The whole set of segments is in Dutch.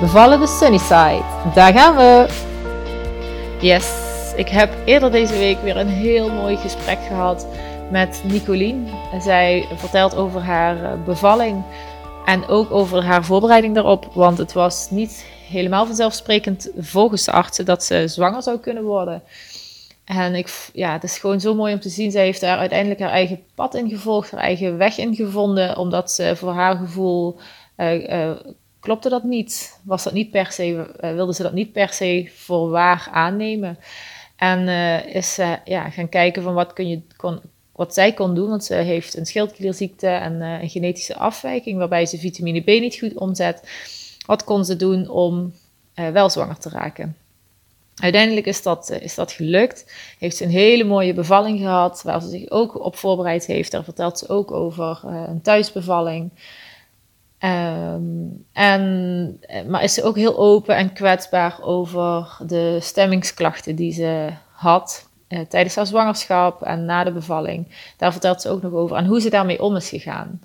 Bevallen de Sunnyside. Daar gaan we! Yes, ik heb eerder deze week weer een heel mooi gesprek gehad met Nicolien. Zij vertelt over haar eh, bevalling en ook over haar voorbereiding daarop. Want het was niet helemaal vanzelfsprekend volgens de artsen dat ze zwanger zou kunnen worden. En ik, ja, het is gewoon zo mooi om te zien. Zij heeft daar uiteindelijk haar eigen pad in gevolgd, haar eigen weg in gevonden. Omdat ze voor haar gevoel uh, uh, klopte dat niet. Was dat niet per se, uh, wilde ze dat niet per se voor waar aannemen. En uh, is ze ja, gaan kijken van wat, kun je, kon, wat zij kon doen. Want ze heeft een schildklierziekte en uh, een genetische afwijking waarbij ze vitamine B niet goed omzet. Wat kon ze doen om wel zwanger te raken? Uiteindelijk is dat, is dat gelukt. Heeft ze een hele mooie bevalling gehad, waar ze zich ook op voorbereid heeft. Daar vertelt ze ook over een thuisbevalling. Um, en, maar is ze ook heel open en kwetsbaar over de stemmingsklachten die ze had uh, tijdens haar zwangerschap en na de bevalling. Daar vertelt ze ook nog over en hoe ze daarmee om is gegaan.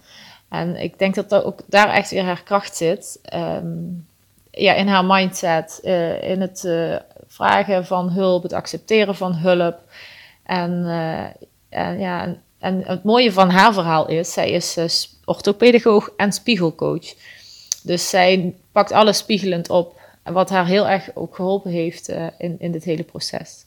En ik denk dat, dat ook daar echt weer haar kracht zit. Um, ja, in haar mindset, uh, in het vragen van hulp, het accepteren van hulp. En, en ja, en, en, het mooie van haar verhaal is, zij is orthopedagoog en spiegelcoach. Dus zij pakt alles spiegelend op, wat haar heel erg ook geholpen heeft uh, in, in dit hele proces.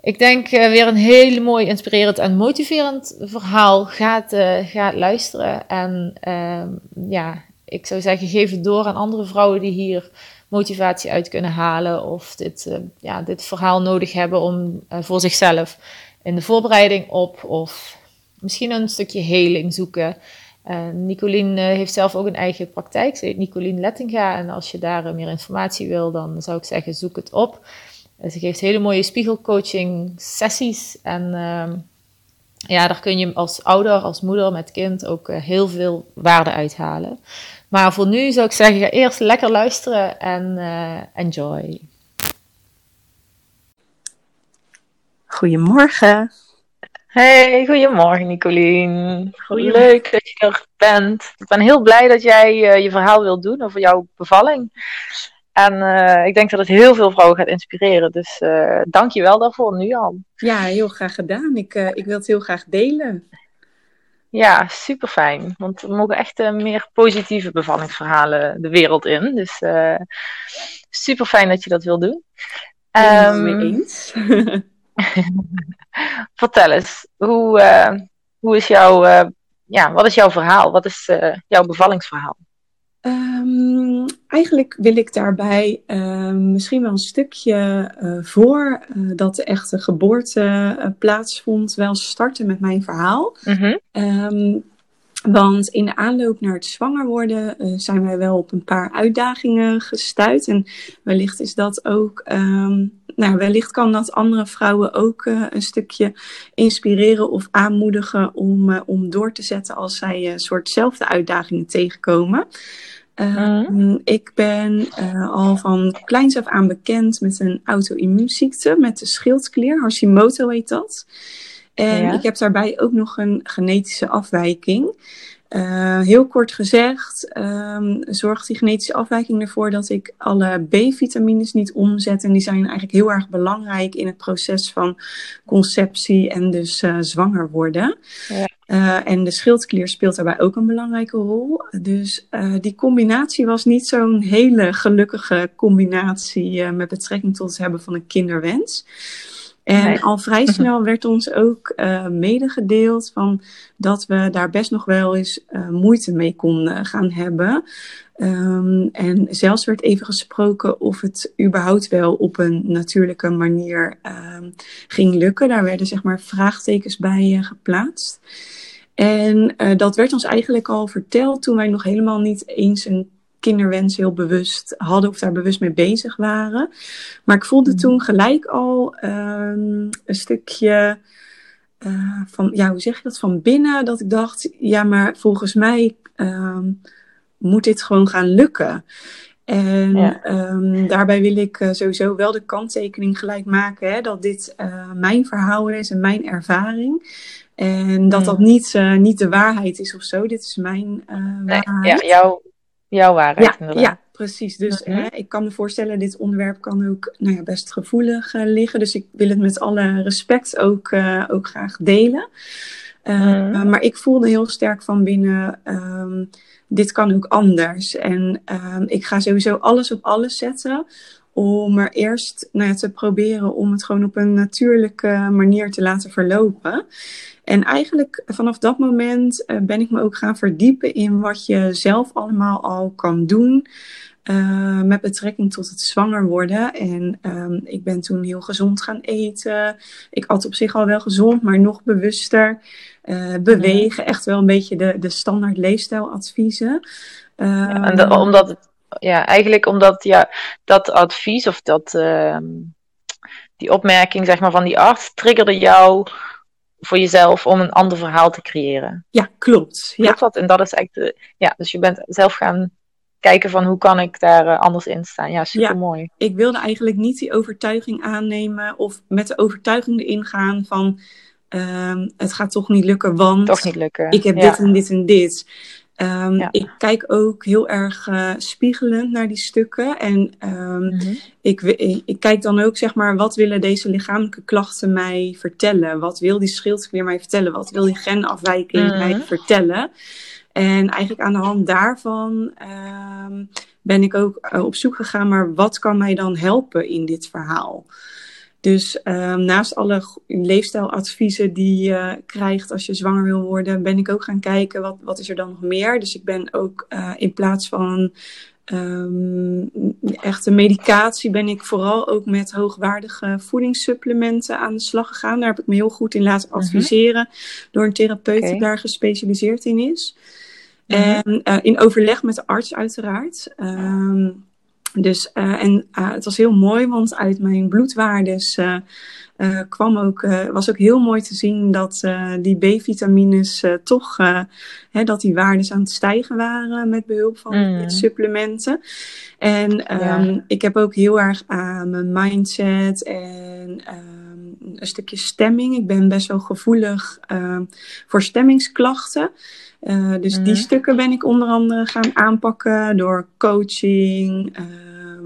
Ik denk uh, weer een heel mooi, inspirerend en motiverend verhaal. Gaat, uh, luisteren en ehm, ja, ik zou zeggen, geef het door aan andere vrouwen die hier motivatie uit kunnen halen of dit, ja, dit verhaal nodig hebben om voor zichzelf in de voorbereiding op of misschien een stukje heling zoeken. Uh, Nicolien uh, heeft zelf ook een eigen praktijk. Ze heet Nicolien Lettinga. En als je daar uh, meer informatie wil, dan zou ik zeggen, zoek het op. ze geeft hele mooie spiegelcoaching sessies. En ehm, ja, daar kun je als ouder, als moeder met kind ook heel veel waarde uithalen. Maar voor nu zou ik zeggen, eerst lekker luisteren en enjoy. Goedemorgen. Hey, goedemorgen Nicolien. Leuk dat je er bent. Ik ben heel blij dat jij uh, je verhaal wilt doen over jouw bevalling. En uh, ik denk dat het heel veel vrouwen gaat inspireren. Dus uh, dank je wel daarvoor nu al. Ja, heel graag gedaan. Ik, ik wil het heel graag delen. Ja, super fijn. Want we mogen echt meer positieve bevallingsverhalen de wereld in. Dus super fijn dat je dat wil doen. Um, mee eens. Vertel eens, hoe, uh, hoe is jouw, uh, ja, wat is jouw verhaal? Wat is uh, jouw bevallingsverhaal? Um, eigenlijk wil ik daarbij misschien wel een stukje voor dat de echte geboorte plaatsvond, wel starten met mijn verhaal. Mm -hmm. um, want in de aanloop naar het zwanger worden uh, zijn wij wel op een paar uitdagingen gestuurd. En wellicht is dat ook, um, nou, wellicht kan dat andere vrouwen ook uh, een stukje inspireren of aanmoedigen om, uh, om door te zetten als zij een soortzelfde uitdagingen tegenkomen. Uh, Ik ben al van kleins af aan bekend met een auto-immuunziekte, met de schildklier, Hashimoto heet dat. En ja. ik heb daarbij ook nog een genetische afwijking. Uh, heel kort gezegd, um, zorgt die genetische afwijking ervoor dat ik alle B-vitamines niet omzet. En die zijn eigenlijk heel erg belangrijk in het proces van conceptie en dus uh, zwanger worden. Ja. Uh, en de schildklier speelt daarbij ook een belangrijke rol. Dus die combinatie was niet zo'n hele gelukkige combinatie met betrekking tot het hebben van een kinderwens. En nee. al vrij snel werd ons ook uh, medegedeeld van dat we daar best nog wel eens uh, moeite mee konden gaan hebben. Um, en zelfs werd even gesproken of het überhaupt wel op een natuurlijke manier um, ging lukken. Daar werden zeg maar vraagtekens bij uh, geplaatst. En dat werd ons eigenlijk al verteld toen wij nog helemaal niet eens een kinderwens heel bewust hadden of daar bewust mee bezig waren. Maar ik voelde Mhm. toen gelijk al ehm, een stukje eh, van, ja, hoe zeg je dat, van binnen, dat ik dacht, ja, maar volgens mij ehm, moet dit gewoon gaan lukken. En Ja. ehm, daarbij wil ik eh, sowieso wel de kanttekening gelijk maken hè, dat dit eh, mijn verhaal is en mijn ervaring. En dat Mm. dat niet, niet de waarheid is of zo. Dit is mijn Nee, waarheid. ja, jouw, jouw waarheid Ja, inderdaad. ja, precies. Dus Mhm. hè, ik kan me voorstellen, dit onderwerp kan ook nou ja, best gevoelig eh, liggen. Dus ik wil het met alle respect ook, eh, ook graag delen. Eh, Mhm. maar ik voelde heel sterk van binnen, ehm, dit kan ook anders. En ehm, ik ga sowieso alles op alles zetten om er eerst nou ja, te proberen om het gewoon op een natuurlijke manier te laten verlopen. En eigenlijk vanaf dat moment eh, ben ik me ook gaan verdiepen in wat je zelf allemaal al kan doen. eh, met betrekking tot het zwanger worden. En ehm, ik ben toen heel gezond gaan eten. Ik at op zich al wel gezond, maar nog bewuster. eh, bewegen, echt wel een beetje de, de standaard leefstijladviezen. Ja, en dat- omdat het, ja, eigenlijk omdat ja, dat advies of dat, ehm, die opmerking zeg maar, van die arts triggerde jou voor jezelf om een ander verhaal te creëren. ja, klopt. Ja, Klopt dat? En dat is echt, de, ja, dus je bent zelf gaan kijken van hoe kan ik daar eh, anders in staan. Ja, super mooi. ik wilde eigenlijk niet die overtuiging aannemen of met de overtuiging erin gaan van ehm, het gaat toch niet lukken, want Toch niet lukken. ik heb ja. dit en dit en dit. Ehm, Ja. Ik kijk ook heel erg eh, spiegelend naar die stukken. En ehm, Mhm. ik, ik, ik kijk dan ook, zeg maar, wat willen deze lichamelijke klachten mij vertellen? Wat wil die schildklier mij vertellen? Wat wil die genafwijking Mhm. mij vertellen? En eigenlijk aan de hand daarvan ehm, ben ik ook eh, op zoek gegaan, maar wat kan mij dan helpen in dit verhaal? Dus ehm, naast alle leefstijladviezen die je krijgt als je zwanger wil worden, ben ik ook gaan kijken wat, wat is er dan nog meer. Dus ik ben ook eh, in plaats van ehm, echte medicatie, ben ik vooral ook met hoogwaardige voedingssupplementen aan de slag gegaan. Daar heb ik me heel goed in laten Mhm. adviseren door een therapeut die daar gespecialiseerd in is. Mhm. En eh, in overleg met de arts uiteraard. Ehm, dus, eh, en eh, het was heel mooi, want uit mijn bloedwaardes eh, kwam ook, was ook heel mooi te zien dat die B-vitamines toch, hè, dat die waardes aan het stijgen waren met behulp van Mm. supplementen. En ehm, ik heb ook heel erg aan mijn mindset en een stukje stemming. Ik ben best wel gevoelig ehm, voor stemmingsklachten. Uh, dus Mhm. die stukken ben ik onder andere gaan aanpakken door coaching, uh,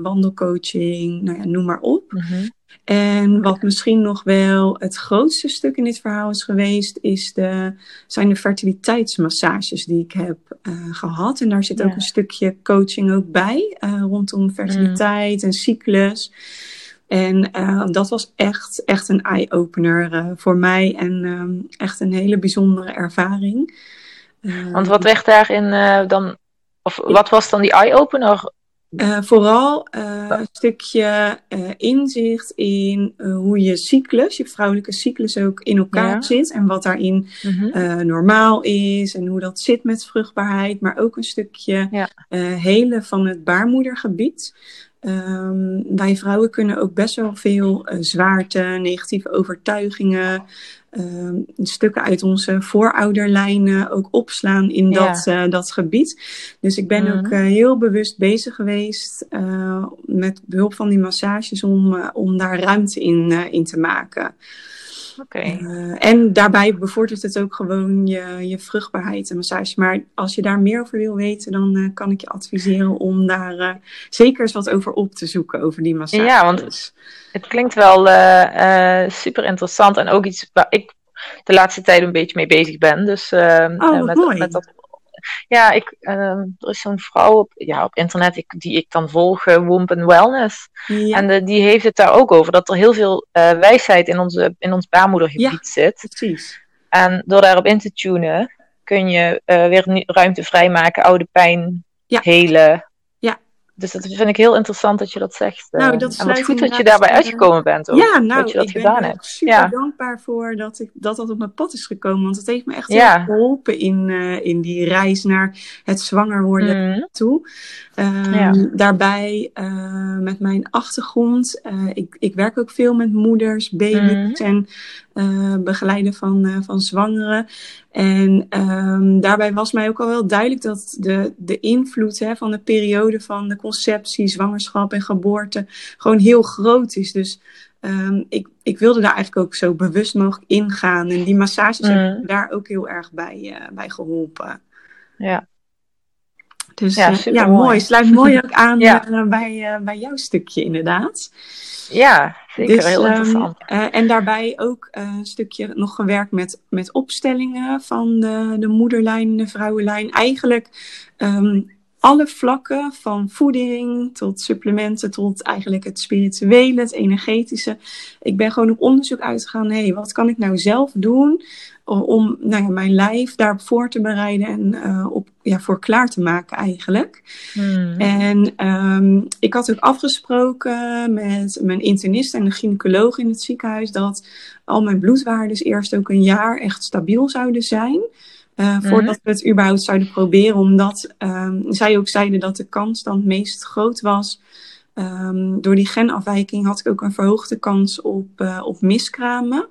wandelcoaching, nou ja, noem maar op. Mhm. En wat misschien nog wel het grootste stuk in dit verhaal is geweest, is de, zijn de fertiliteitsmassages die ik heb uh, gehad. En daar zit Ja. ook een stukje coaching ook bij, uh, rondom fertiliteit en cyclus. En uh, dat was echt, echt een eye-opener uh, voor mij en um, echt een hele bijzondere ervaring. Uh, Want wat werd daarin dan, of wat was dan die eye-opener? Vooral een stukje inzicht in hoe je cyclus, je vrouwelijke cyclus ook in elkaar Ja. zit. En wat daarin Mhm. normaal is en hoe dat zit met vruchtbaarheid. Maar ook een stukje Ja. helen van het baarmoedergebied. Um, wij vrouwen kunnen ook best wel veel zwaarte, negatieve overtuigingen, um, stukken uit onze voorouderlijnen ook opslaan in Ja. dat, uh, dat gebied. Dus ik ben Mhm. ook uh, heel bewust bezig geweest uh, met behulp van die massages om, uh, om daar ruimte in, uh, in te maken. Uh, en daarbij bevordert het ook gewoon je, je vruchtbaarheid en massage. Maar als je daar meer over wil weten, dan uh, kan ik je adviseren om daar uh, zeker eens wat over op te zoeken, over die massage. Ja, want het klinkt wel super interessant en ook iets waar ik de laatste tijd een beetje mee bezig ben. Dus oh, met, mooi. met dat. Ja, ik, uh, er is zo'n vrouw op, ja, op internet ik, die ik dan volg, uh, Womp and Wellness. Ja. En de, die heeft het daar ook over, dat er heel veel uh, wijsheid in, onze, in ons baarmoedergebied ja, zit. Precies. En door daarop in te tunen, kun je uh, weer ruimte vrijmaken, oude pijn ja. helen. Dus dat vind ik heel interessant dat je dat zegt. Nou, dat en wat goed dat je daarbij uitgekomen bent ook. Ja, nou, dat je dat ik gedaan ben hebt. super Ja. dankbaar voor dat, ik, dat dat op mijn pad is gekomen. Want het heeft me echt Ja. heel geholpen in, eh, in die reis naar het zwanger worden Mhm. toe. Ehm, Ja. Daarbij eh, met mijn achtergrond. eh, ik, ik werk ook veel met moeders, baby's Mhm. en eh, begeleiden van, eh, van zwangeren. En ehm, daarbij was mij ook al wel duidelijk dat de, de invloed hè, van de periode van de conceptie, zwangerschap en geboorte gewoon heel groot is. Dus ehm, ik, ik wilde daar eigenlijk ook zo bewust mogelijk ingaan. En die massages hebben me daar ook heel erg bij, eh, bij geholpen. Ja. Dus Ja, mooi. Sluit mooi ook aan Ja. bij, bij jouw stukje inderdaad. ja, zeker. Dus, heel ehm, interessant. eh, en daarbij ook een stukje nog gewerkt met, met opstellingen van de, de moederlijn de vrouwenlijn. Eigenlijk ehm, alle vlakken van voeding tot supplementen tot eigenlijk het spirituele, het energetische. Ik ben gewoon op onderzoek uitgegaan. Hé, hey, wat kan ik nou zelf doen o- om nou ja, mijn lijf daarop voor te bereiden en eh, op, ja, voor klaar te maken eigenlijk. Mhm. En ehm, ik had ook afgesproken met mijn internist en de gynaecoloog in het ziekenhuis dat al mijn bloedwaardes eerst ook een jaar echt stabiel zouden zijn. Eh, voordat we het überhaupt zouden proberen, omdat ehm, zij ook zeiden dat de kans dan het meest groot was. Ehm, door die genafwijking had ik ook een verhoogde kans op, eh, op miskramen.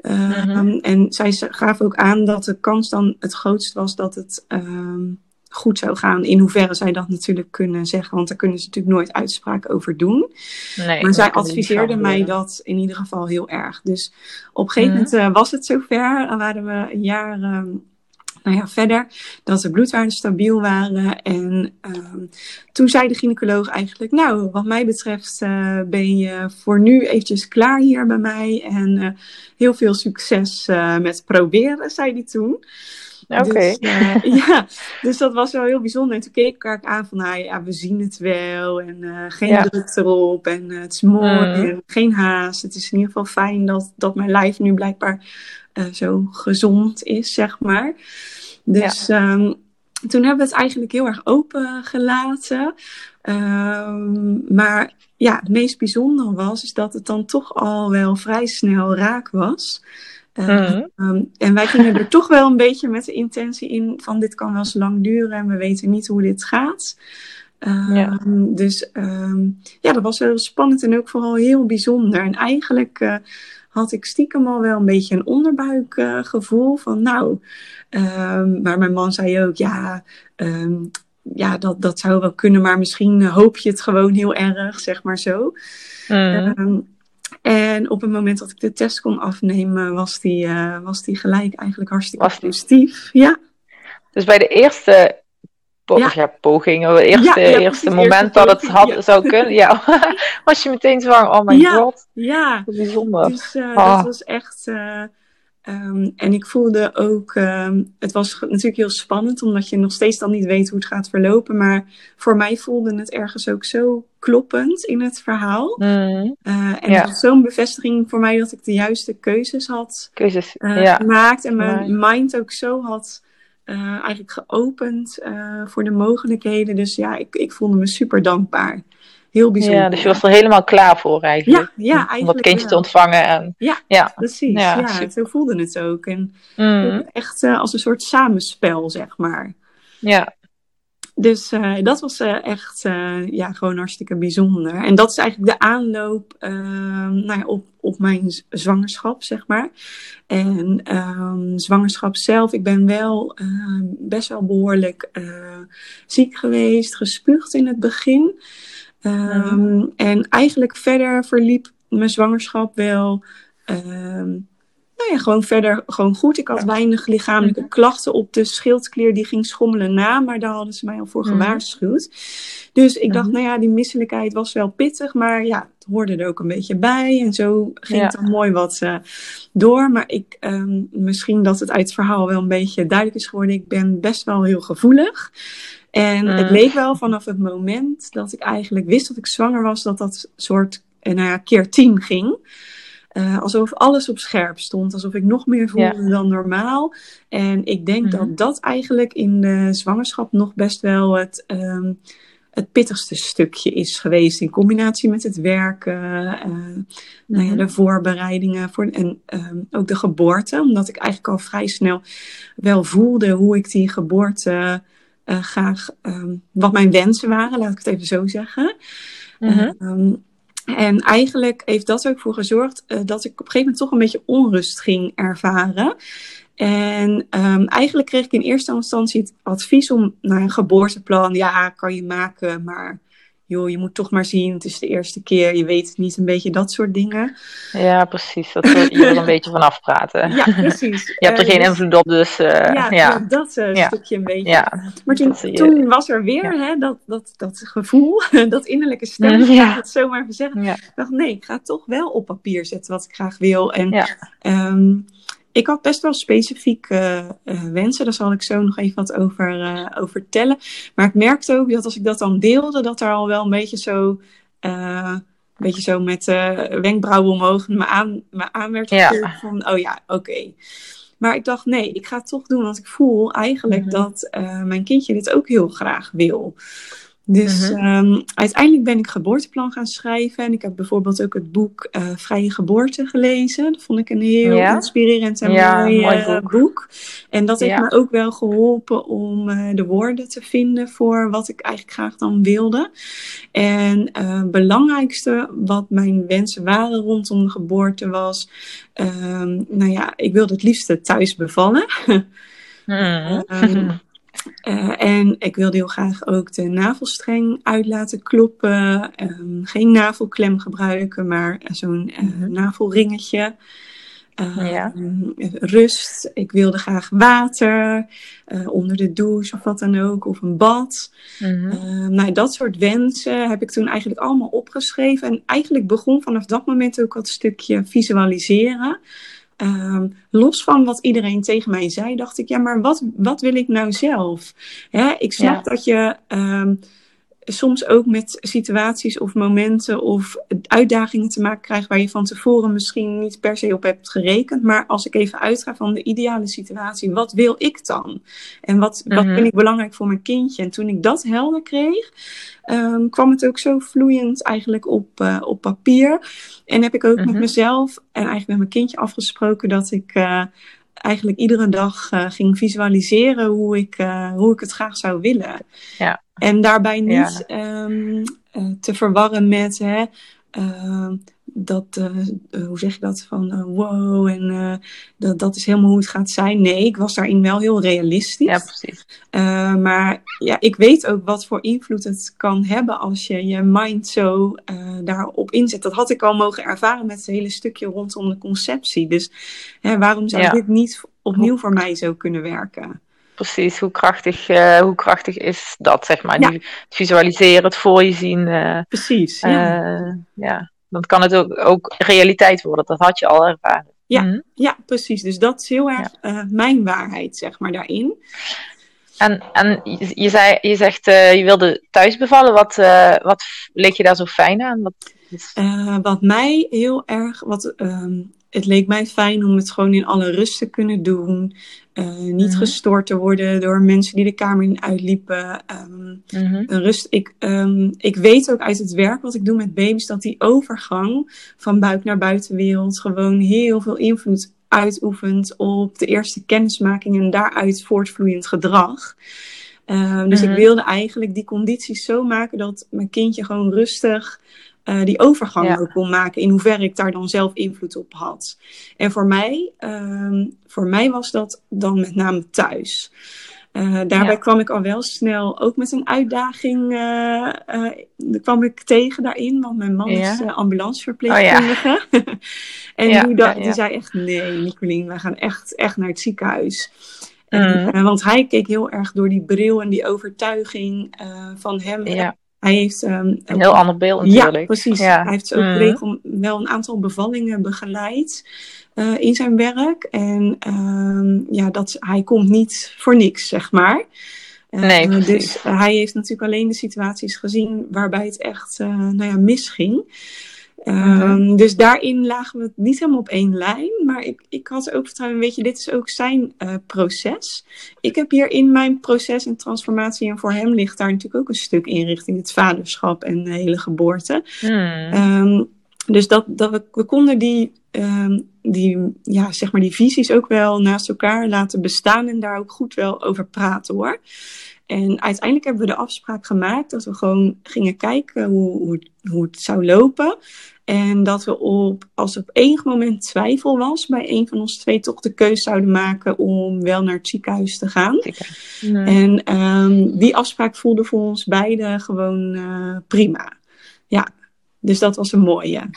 Ehm, Mhm. En zij gaven ook aan dat de kans dan het grootst was dat het goed zou gaan. In hoeverre zij dat natuurlijk kunnen zeggen, want daar kunnen ze natuurlijk nooit uitspraak over doen. nee, maar zij adviseerde mij dat in ieder geval heel erg. Dus op een gegeven Mhm. moment eh, was het zover. Dan waren we een jaar nou ja, verder dat de bloedwaarden stabiel waren. En ehm, toen zei de gynaecoloog eigenlijk, nou, wat mij betreft eh, ben je voor nu eventjes klaar hier bij mij. En eh, heel veel succes eh, met proberen, zei hij toen. Oké. Dus, ja, dus dat was wel heel bijzonder. En toen keek ik ook aan van, nou ja, we zien het wel. En geen Ja. druk erop. En het is mooi. Mm. En geen haast. Het is in ieder geval fijn dat, dat mijn lijf nu blijkbaar eh, zo gezond is, zeg maar. Dus ehm, toen hebben we het eigenlijk heel erg open gelaten. Ehm, maar ja, het meest bijzondere was is dat het dan toch al wel vrij snel raak was. Eh, Mhm. Ehm, en wij gingen er toch wel een beetje met de intentie in van dit kan wel eens lang duren en we weten niet hoe dit gaat. Ja. Dus ja, dat was heel spannend en ook vooral heel bijzonder. En eigenlijk eh, had ik stiekem al wel een beetje een onderbuikgevoel van nou, ehm, maar mijn man zei ook ja, ehm, ja dat, dat zou wel kunnen, maar misschien hoop je het gewoon heel erg, zeg maar zo. Mhm. Ehm, en op het moment dat ik de test kon afnemen, was die, eh, was die gelijk eigenlijk hartstikke Was die- positief. Ja, Dus bij de eerste po- Ja. ja. poging, het eerste, Ja, eerste moment dat het had, zou kunnen, ja, was je meteen zwanger. Oh my Ja. god, ja. wat bijzonder. Dus eh, Ah. dat was echt. eh, ehm, en ik voelde ook. ehm, het was natuurlijk heel spannend, omdat je nog steeds dan niet weet hoe het gaat verlopen. Maar voor mij voelde het ergens ook zo kloppend in het verhaal. Mhm. Eh, en Ja. het was zo'n bevestiging voor mij dat ik de juiste keuzes had Keuzes, gemaakt. En mijn mind ook zo had eh, eigenlijk geopend eh, voor de mogelijkheden. Dus ja, ik, ik voelde me super dankbaar. Heel bijzonder. Ja, dus je was er helemaal klaar voor eigenlijk. Ja, ja, Om dat eigenlijk kindje te ontvangen. En, Ja, ja. precies. Ja, Ja, zo voelde het ook. En Mhm. echt eh, als een soort samenspel, zeg maar. ja. Dus eh, dat was eh, echt eh, ja, gewoon hartstikke bijzonder. En dat is eigenlijk de aanloop eh, nou ja, op, op mijn zwangerschap, zeg maar. En ehm, zwangerschap zelf, ik ben wel eh, best wel behoorlijk eh, ziek geweest, gespuugd in het begin. Ehm, En eigenlijk verder verliep mijn zwangerschap wel. ehm, nou ja, gewoon verder gewoon goed. Ik had weinig lichamelijke klachten op de schildklier. Die ging schommelen na, maar daar hadden ze mij al voor Mhm. gewaarschuwd. Dus ik dacht, Mhm. nou ja, die misselijkheid was wel pittig. Maar ja, het hoorde er ook een beetje bij. En zo ging Ja. het dan mooi wat eh, door. Maar ik, ehm, misschien dat het uit het verhaal wel een beetje duidelijk is geworden. Ik ben best wel heel gevoelig. En het leek wel vanaf het moment dat ik eigenlijk wist dat ik zwanger was, dat dat soort eh, nou ja, keer tien ging. Eh, alsof alles op scherp stond, alsof ik nog meer voelde dan normaal. En ik denk Mhm. dat dat eigenlijk in de zwangerschap nog best wel het, ehm, het pittigste stukje is geweest in combinatie met het werken, uh, nou ja, Mhm. de voorbereidingen voor, en ehm, ook de geboorte. Omdat ik eigenlijk al vrij snel wel voelde hoe ik die geboorte eh, graag, ehm, wat mijn wensen waren, laat ik het even zo zeggen. Ehm, en eigenlijk heeft dat ook voor gezorgd eh, dat ik op een gegeven moment toch een beetje onrust ging ervaren. En ehm, eigenlijk kreeg ik in eerste instantie het advies om naar een geboorteplan. Ja, kan je maken, maar joh, je moet toch maar zien. Het is de eerste keer, je weet het niet, een beetje dat soort dingen. Ja, precies. Dat wil je er een beetje van afpraten. Ja, precies. Je hebt er Eh, geen dus- invloed op, dus eh, Ja, ja. dat eh, Ja. stukje een beetje. ja. Maar toen, was er weer hè, dat, dat, dat gevoel, dat innerlijke stem, Mm, ik het zo maar even zeggen. Ik dacht, nee, ik ga het toch wel op papier zetten wat ik graag wil. En Ja. Ik had best wel specifieke eh, wensen, daar zal ik zo nog even wat over, over vertellen. Maar ik merkte ook dat als ik dat dan deelde, dat er al wel een beetje zo, eh, een beetje zo met wenkbrauwen omhoog me aan, me aan werd Ja. van, oh ja, oké. Maar ik dacht, nee, ik ga het toch doen, want ik voel eigenlijk Mhm. dat mijn kindje dit ook heel graag wil. Dus Mhm. ehm, uiteindelijk ben ik geboorteplan gaan schrijven. En ik heb bijvoorbeeld ook het boek eh, Vrije Geboorte gelezen. Dat vond ik een heel Ja. inspirerend en Ja, mooi, mooi eh, boek. boek. En dat heeft Ja. me ook wel geholpen om eh, de woorden te vinden voor wat ik eigenlijk graag dan wilde. En het belangrijkste wat mijn wensen waren rondom de geboorte was... ehm, nou ja, ik wilde het liefste thuis bevallen. Mhm. Ehm, eh, en ik wilde heel graag ook de navelstreng uit laten kloppen. Ehm, geen navelklem gebruiken, maar zo'n eh, Mhm. navelringetje. Ehm, Ja. Rust. Ik wilde graag water eh, onder de douche of wat dan ook, of een bad. Mhm. Nou, dat soort wensen heb ik toen eigenlijk allemaal opgeschreven. En eigenlijk begon vanaf dat moment ook dat stukje visualiseren. Ehm, los van wat iedereen tegen mij zei, dacht ik, ja, maar wat, wat wil ik nou zelf? Hè, ik snap Ja. dat je ehm, soms ook met situaties of momenten of uitdagingen te maken krijgt waar je van tevoren misschien niet per se op hebt gerekend. Maar als ik even uitga van de ideale situatie, wat wil ik dan? En wat, wat Mhm. vind ik belangrijk voor mijn kindje? En toen ik dat helder kreeg, ehm, kwam het ook zo vloeiend eigenlijk op, eh, op papier. En heb ik ook met Mhm. mezelf en eigenlijk met mijn kindje afgesproken dat ik eh, eigenlijk iedere dag eh, ging visualiseren hoe ik, eh, hoe ik het graag zou willen. Ja. En daarbij niet ehm, eh, te verwarren met hè, ehm, dat, eh, eh, hoe zeg je dat, van eh, wow en dat, dat is helemaal hoe het gaat zijn. Nee, ik was daarin wel heel realistisch. Ja, precies. Maar ja, ik weet ook wat voor invloed het kan hebben als je je mind zo daarop inzet. Dat had ik al mogen ervaren met het hele stukje rondom de conceptie. Dus hè, waarom zou Ja. dit niet opnieuw voor mij zo kunnen werken? Precies, hoe krachtig, hoe krachtig is dat, zeg maar. Ja. Nu, het visualiseren, het voor je zien. Precies, ja. ja. Dan kan het ook, ook realiteit worden. Dat had je al ervaren. Ja, mm -hmm. ja precies. Dus dat is heel erg ja. uh, mijn waarheid, zeg maar, daarin. En, en je, je, zei, je zegt, uh, je wilde thuis bevallen. Wat, uh, wat leek je daar zo fijn aan? Wat, uh, wat mij heel erg, wat, um, het leek mij fijn om het gewoon in alle rust te kunnen doen. Uh, niet mm-hmm. gestoord te worden door mensen die de kamer in uitliepen. Um, mm-hmm. Rust. Ik, um, ik weet ook uit het werk wat ik doe met baby's dat die overgang van buik naar buitenwereld gewoon heel veel invloed uitoefent op de eerste kennismaking en daaruit voortvloeiend gedrag. Uh, dus mm-hmm. ik wilde eigenlijk die condities zo maken dat mijn kindje gewoon rustig uh, die overgang ja. ook kon maken. In hoeverre ik daar dan zelf invloed op had. En voor mij, uh, voor mij was dat dan met name thuis. Uh, daarbij ja. kwam ik al wel snel ook met een uitdaging. Uh, kwam ik tegen daarin, want mijn man ja. is ambulanceverpleegkundige. Oh, en die, dacht, die zei echt: nee, Nicolien, wij gaan echt, echt naar het ziekenhuis. Mm. En, want hij keek heel erg door die bril en die overtuiging van hem. Hij heeft um, een heel ander beeld natuurlijk. Ja, precies. Ja. Hij heeft ook mm. regel, wel een aantal bevallingen begeleid uh, in zijn werk. En um, ja, dat, hij komt niet voor niks, zeg maar. Uh, nee, precies. Dus hij heeft natuurlijk alleen de situaties gezien waarbij het echt nou ja, misging. Ehm, dus daarin lagen we niet helemaal op één lijn. Maar ik, ik had ook vertrouwen, weet je, dit is ook zijn uh, proces. Ik heb hier in mijn proces en transformatie, en voor hem ligt daar natuurlijk ook een stuk in richting het vaderschap en de hele geboorte. Um, dus dat, dat we, we konden die, um, die, ja, zeg maar die visies ook wel naast elkaar laten bestaan en daar ook goed wel over praten hoor. En uiteindelijk hebben we de afspraak gemaakt dat we gewoon gingen kijken hoe, hoe, hoe het zou lopen. En dat we op, als op enig moment twijfel was bij een van ons twee, toch de keuze zouden maken om wel naar het ziekenhuis te gaan. En um, die afspraak voelde voor ons beiden gewoon uh, prima. Ja, dus dat was een mooie.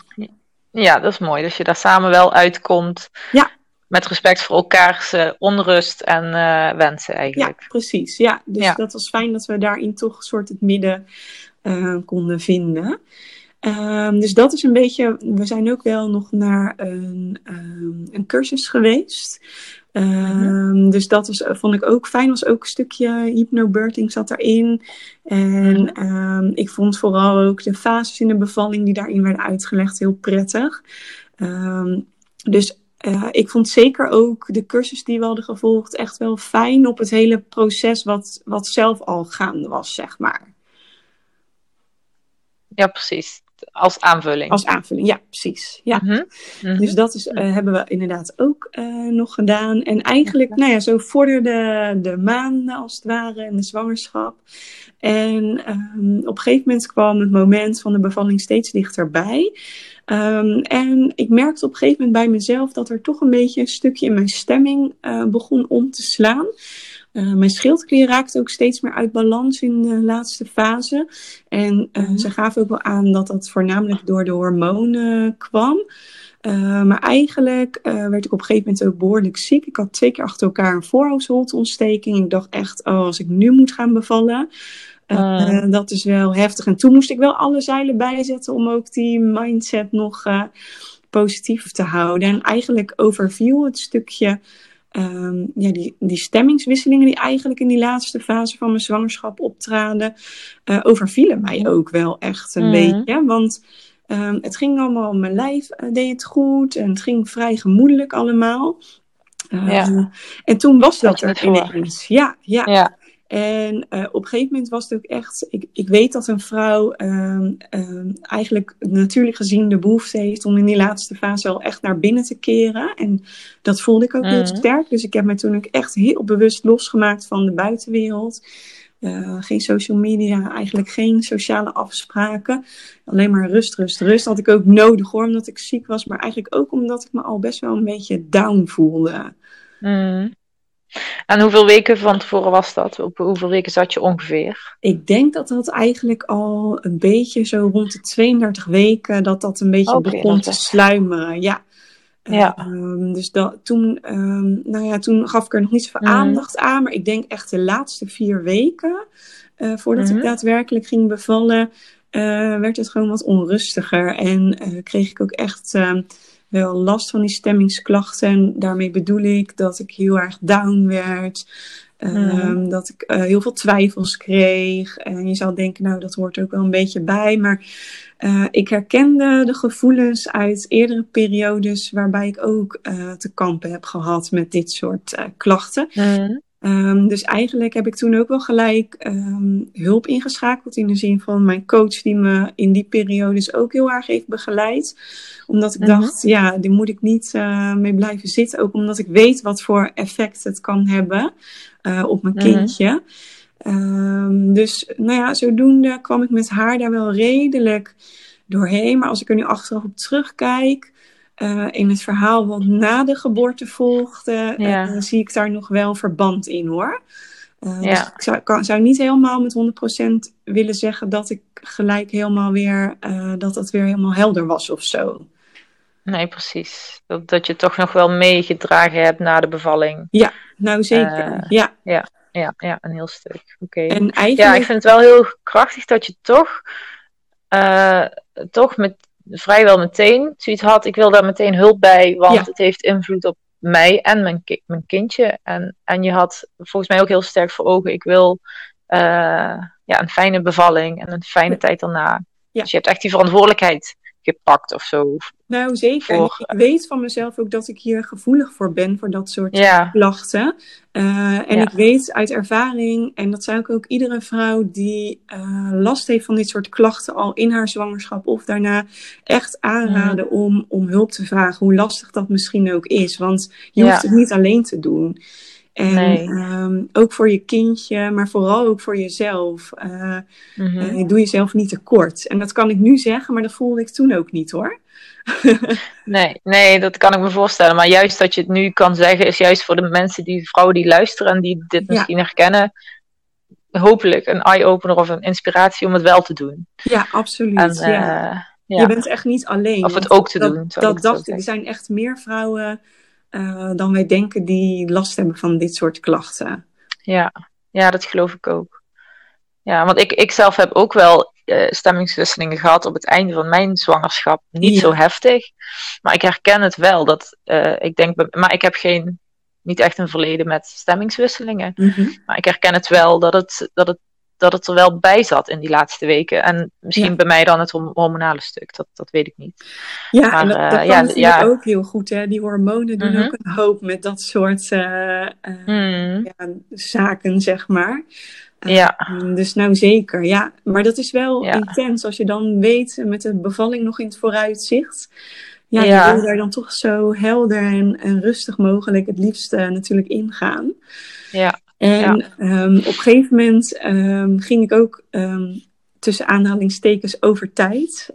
Ja, dat is mooi. Dus je daar samen wel uitkomt. Ja. Met respect voor elkaars uh, onrust en uh, wensen eigenlijk. Ja, precies. Ja, dus ja. dat was fijn dat we daarin toch een soort het midden uh, konden vinden. Um, dus dat is een beetje. We zijn ook wel nog naar een, um, een cursus geweest. Um, Dus dat was, vond ik ook fijn. Was ook een stukje hypnobirthing zat erin. En um, ik vond vooral ook de fases in de bevalling die daarin werden uitgelegd heel prettig. Dus ik vond zeker ook de cursus die we hadden gevolgd echt wel fijn op het hele proces wat, wat zelf al gaande was, zeg maar. Ja, precies als aanvulling. Als aanvulling, ja, precies. Ja. Mm -hmm. Dus dat is, uh, hebben we inderdaad ook uh, nog gedaan. En eigenlijk, nou ja, zo vorderde de maanden als het ware en de zwangerschap. En um, op een gegeven moment kwam het moment van de bevalling steeds dichterbij. Um, en ik merkte op een gegeven moment bij mezelf dat er toch een beetje een stukje in mijn stemming uh, begon om te slaan. Uh, mijn schildklier raakte ook steeds meer uit balans in de laatste fase. En uh, ze gaven ook wel aan dat dat voornamelijk door de hormonen kwam. Uh, maar eigenlijk werd ik op een gegeven moment ook behoorlijk ziek. Ik had twee keer achter elkaar een voorhoofdholteontsteking. Ik dacht echt, oh, als ik nu moet gaan bevallen, uh, dat is wel heftig. En toen moest ik wel alle zeilen bijzetten om ook die mindset nog positief te houden. En eigenlijk overviel het stukje um, ja, die, die stemmingswisselingen die eigenlijk in die laatste fase van mijn zwangerschap optraden, uh, overvielen mij ook wel echt een mm. beetje. Want um, het ging allemaal, mijn lijf uh, deed het goed en het ging vrij gemoedelijk allemaal. Uh, ja. En toen was dat, dat er ineens. Ja, ja. ja. En uh, op een gegeven moment was het ook echt. Ik, ik weet dat een vrouw um, um, eigenlijk natuurlijk gezien de behoefte heeft om in die laatste fase al echt naar binnen te keren. En dat voelde ik ook mm. heel sterk. Dus ik heb me toen ook echt heel bewust losgemaakt van de buitenwereld. Uh, geen social media, eigenlijk geen sociale afspraken. Alleen maar rust, rust, rust. Had ik ook nodig hoor, omdat ik ziek was. Maar eigenlijk ook omdat ik me al best wel een beetje down voelde. Mm. En hoeveel weken van tevoren was dat? Op hoeveel weken zat je ongeveer? Ik denk dat dat eigenlijk al een beetje zo rond de 32 weken, dat dat een beetje okay, begon te sluimeren. Ja. Ja. Um, dus dat, toen, um, nou ja, toen gaf ik er nog niet zoveel mm. aandacht aan. Maar ik denk echt de laatste vier weken, uh, voordat mm. ik daadwerkelijk ging bevallen, uh, werd het gewoon wat onrustiger. En uh, kreeg ik ook echt wel last van die stemmingsklachten. En daarmee bedoel ik dat ik heel erg down werd. Um, dat ik uh, heel veel twijfels kreeg. En je zou denken, nou, dat hoort ook wel een beetje bij. Maar uh, ik herkende de gevoelens uit eerdere periodes waarbij ik ook uh, te kampen heb gehad met dit soort klachten. Mm. Um, dus eigenlijk heb ik toen ook wel gelijk um, hulp ingeschakeld. In de zin van mijn coach, die me in die periodes ook heel erg heeft begeleid. Omdat ik mm-hmm. dacht, ja, die moet ik niet uh, mee blijven zitten. Ook omdat ik weet wat voor effect het kan hebben uh, op mijn mm-hmm. kindje. Um, dus nou ja, zodoende kwam ik met haar daar wel redelijk doorheen. Maar als ik er nu achteraf op terugkijk uh, in het verhaal wat na de geboorte volgde, ja. uh, zie ik daar nog wel verband in hoor. Uh, ja. Dus ik zou, kan, zou niet helemaal met 100% willen zeggen dat ik gelijk helemaal weer, dat dat weer helemaal helder was of zo. Nee, precies. Dat, dat je toch nog wel meegedragen hebt na de bevalling. Ja, nou zeker. ja. ja. Ja, ja, een heel stuk. Oké. Okay. Eigenlijk... Ja, ik vind het wel heel krachtig dat je toch, toch met vrijwel meteen zoiets had, ik wil daar meteen hulp bij, want ja. het heeft invloed op mij en mijn, ki mijn kindje. En, en je had volgens mij ook heel sterk voor ogen, ik wil uh, ja, een fijne bevalling en een fijne tijd daarna. Ja. Dus je hebt echt die verantwoordelijkheid gepakt of zo. Nou, zeker. Voor- ik weet van mezelf ook dat ik hier gevoelig voor ben, voor dat soort klachten. Eh, en Ja. ik weet uit ervaring, en dat zou ik ook iedere vrouw die eh, last heeft van dit soort klachten al in haar zwangerschap of daarna echt aanraden Mhm. om, om hulp te vragen, hoe lastig dat misschien ook is. Want je Ja. hoeft het niet alleen te doen. En Nee. ehm, ook voor je kindje, maar vooral ook voor jezelf. Eh, mhm. eh, doe jezelf niet tekort. En dat kan ik nu zeggen, maar dat voelde ik toen ook niet hoor. Nee, nee, dat kan ik me voorstellen. Maar juist dat je het nu kan zeggen, is juist voor de mensen, die vrouwen die luisteren en die dit Ja. misschien herkennen, hopelijk een eye-opener of een inspiratie om het wel te doen. Ja, absoluut. En, ja. eh, ja. Je bent echt niet alleen. Of het ook te dat, doen. ik Dat dacht ik. Er zijn echt meer vrouwen eh, dan wij denken die last hebben van dit soort klachten. Ja, ja, dat geloof ik ook. Ja, want ik, ik zelf heb ook wel eh, stemmingswisselingen gehad op het einde van mijn zwangerschap. Niet Ja. zo heftig, maar ik herken het wel. Dat, eh, ik denk, maar ik heb geen, niet echt een verleden met stemmingswisselingen. Maar ik herken het wel dat het, dat het, dat het er wel bij zat in die laatste weken. En misschien Ja. bij mij dan het horm- hormonale stuk, dat, dat weet ik niet. Ja, Maar, en dat, eh, dat ja, ook heel goed. Hè? Die hormonen doen Mhm. ook een hoop met dat soort eh, eh, Hmm, ja, zaken, zeg maar. Ja. Dus nou zeker, ja. Maar dat is wel Ja. intens als je dan weet, met de bevalling nog in het vooruitzicht. Ja, Ja. je wil daar dan toch zo helder en, en rustig mogelijk het liefst natuurlijk ingaan. Ja, En ehm, op een gegeven moment ehm, ging ik ook ehm, tussen aanhalingstekens over tijd.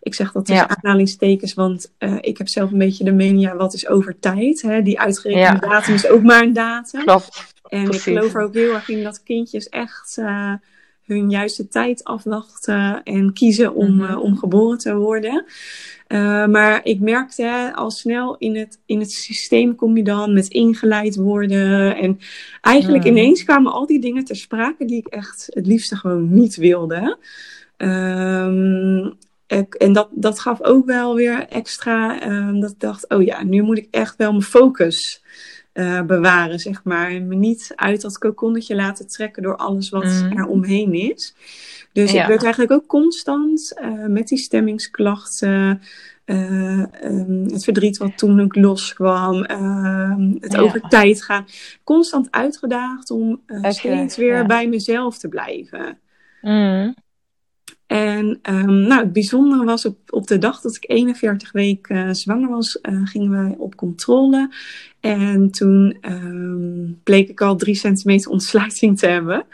Ik zeg dat tussen Ja. aanhalingstekens, want eh, ik heb zelf een beetje de mening, ja, wat is over tijd? Hè? Die uitgerekende Ja. datum is ook maar een datum. klopt. En Precies. ik geloof er ook heel erg in dat kindjes echt eh, hun juiste tijd afwachten en kiezen om, Mhm. eh, om geboren te worden. Eh, maar ik merkte al snel in het, in het systeem kom je dan met ingeleid worden. En eigenlijk Mhm. ineens kwamen al die dingen ter sprake die ik echt het liefste gewoon niet wilde. Ehm, ik- en dat, dat gaf ook wel weer extra, ehm, dat ik dacht, oh ja, nu moet ik echt wel mijn focus eh, bewaren, zeg maar. En me niet uit dat kokonnetje laten trekken door alles wat Mhm. er omheen is. Dus Ja. ik werd eigenlijk ook constant eh, met die stemmingsklachten, eh, ehm, het verdriet wat toen ook loskwam, ehm, het Ja. over tijd gaan, constant uitgedaagd om eh, Oké, steeds weer ja. bij mezelf te blijven. Hmm, En ehm, nou, het bijzondere was op, op de dag dat ik 41 weken zwanger was, gingen wij op controle. En toen bleek ik al drie centimeter ontsluiting te hebben.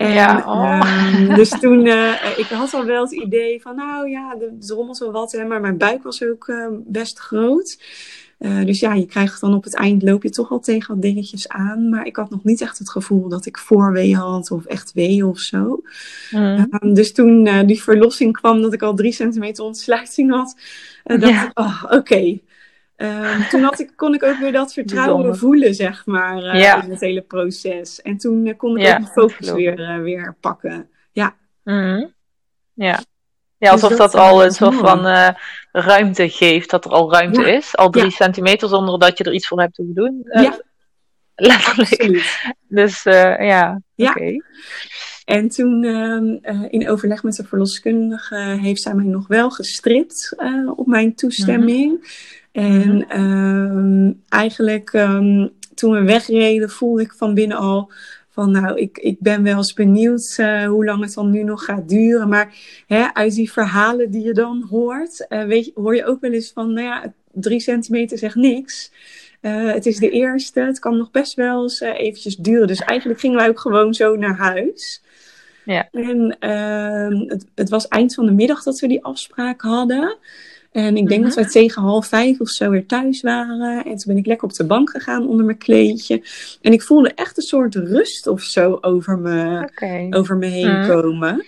En, Ja, oh. ehm, dus toen, eh, ik had al wel het idee van, nou ja, er er rommelt wel wat, hè, maar mijn buik was ook eh, best groot. Eh, dus ja, je krijgt dan op het eind loop je toch al tegen wat dingetjes aan. Maar ik had nog niet echt het gevoel dat ik voorwee had of echt weeën of zo. hmm. Um, dus toen eh, die verlossing kwam, dat ik al drie centimeter ontsluiting had, dacht Ja. ik, oh, oké. Um, toen had ik, kon ik ook weer dat vertrouwen Bijzonder. voelen, zeg maar, eh, Ja. in het hele proces. En toen eh, kon ik Ja, ook mijn focus weer, eh, weer pakken. Ja, Mhm. Ja. Ja, alsof Dus dat, dat, al een soort van ruimte geeft, dat er al ruimte Ja. is. Al drie centimeter zonder dat je er iets voor hebt te doen. Ja. Letterlijk. absoluut. Dus ja, Ja. oké. En toen ehm, eh, in overleg met de verloskundige heeft zij mij nog wel gestript op mijn toestemming. En Mhm. ehm, eigenlijk ehm, toen we wegreden voelde ik van binnen al van nou, ik, ik ben wel eens benieuwd eh, hoe lang het dan nu nog gaat duren. Maar hè, uit die verhalen die je dan hoort, eh, weet je, hoor je ook wel eens van nou ja, drie centimeter zegt niks. Eh, het is de eerste, het kan nog best wel eens eventjes duren. Dus eigenlijk gingen wij ook gewoon zo naar huis. Ja. En ehm, het, het was eind van de middag dat we die afspraak hadden. En ik denk Mhm. dat wij tegen half vijf of zo weer thuis waren. En toen ben ik lekker op de bank gegaan onder mijn kleedje. En ik voelde echt een soort rust of zo over me, over me heen Mhm. komen.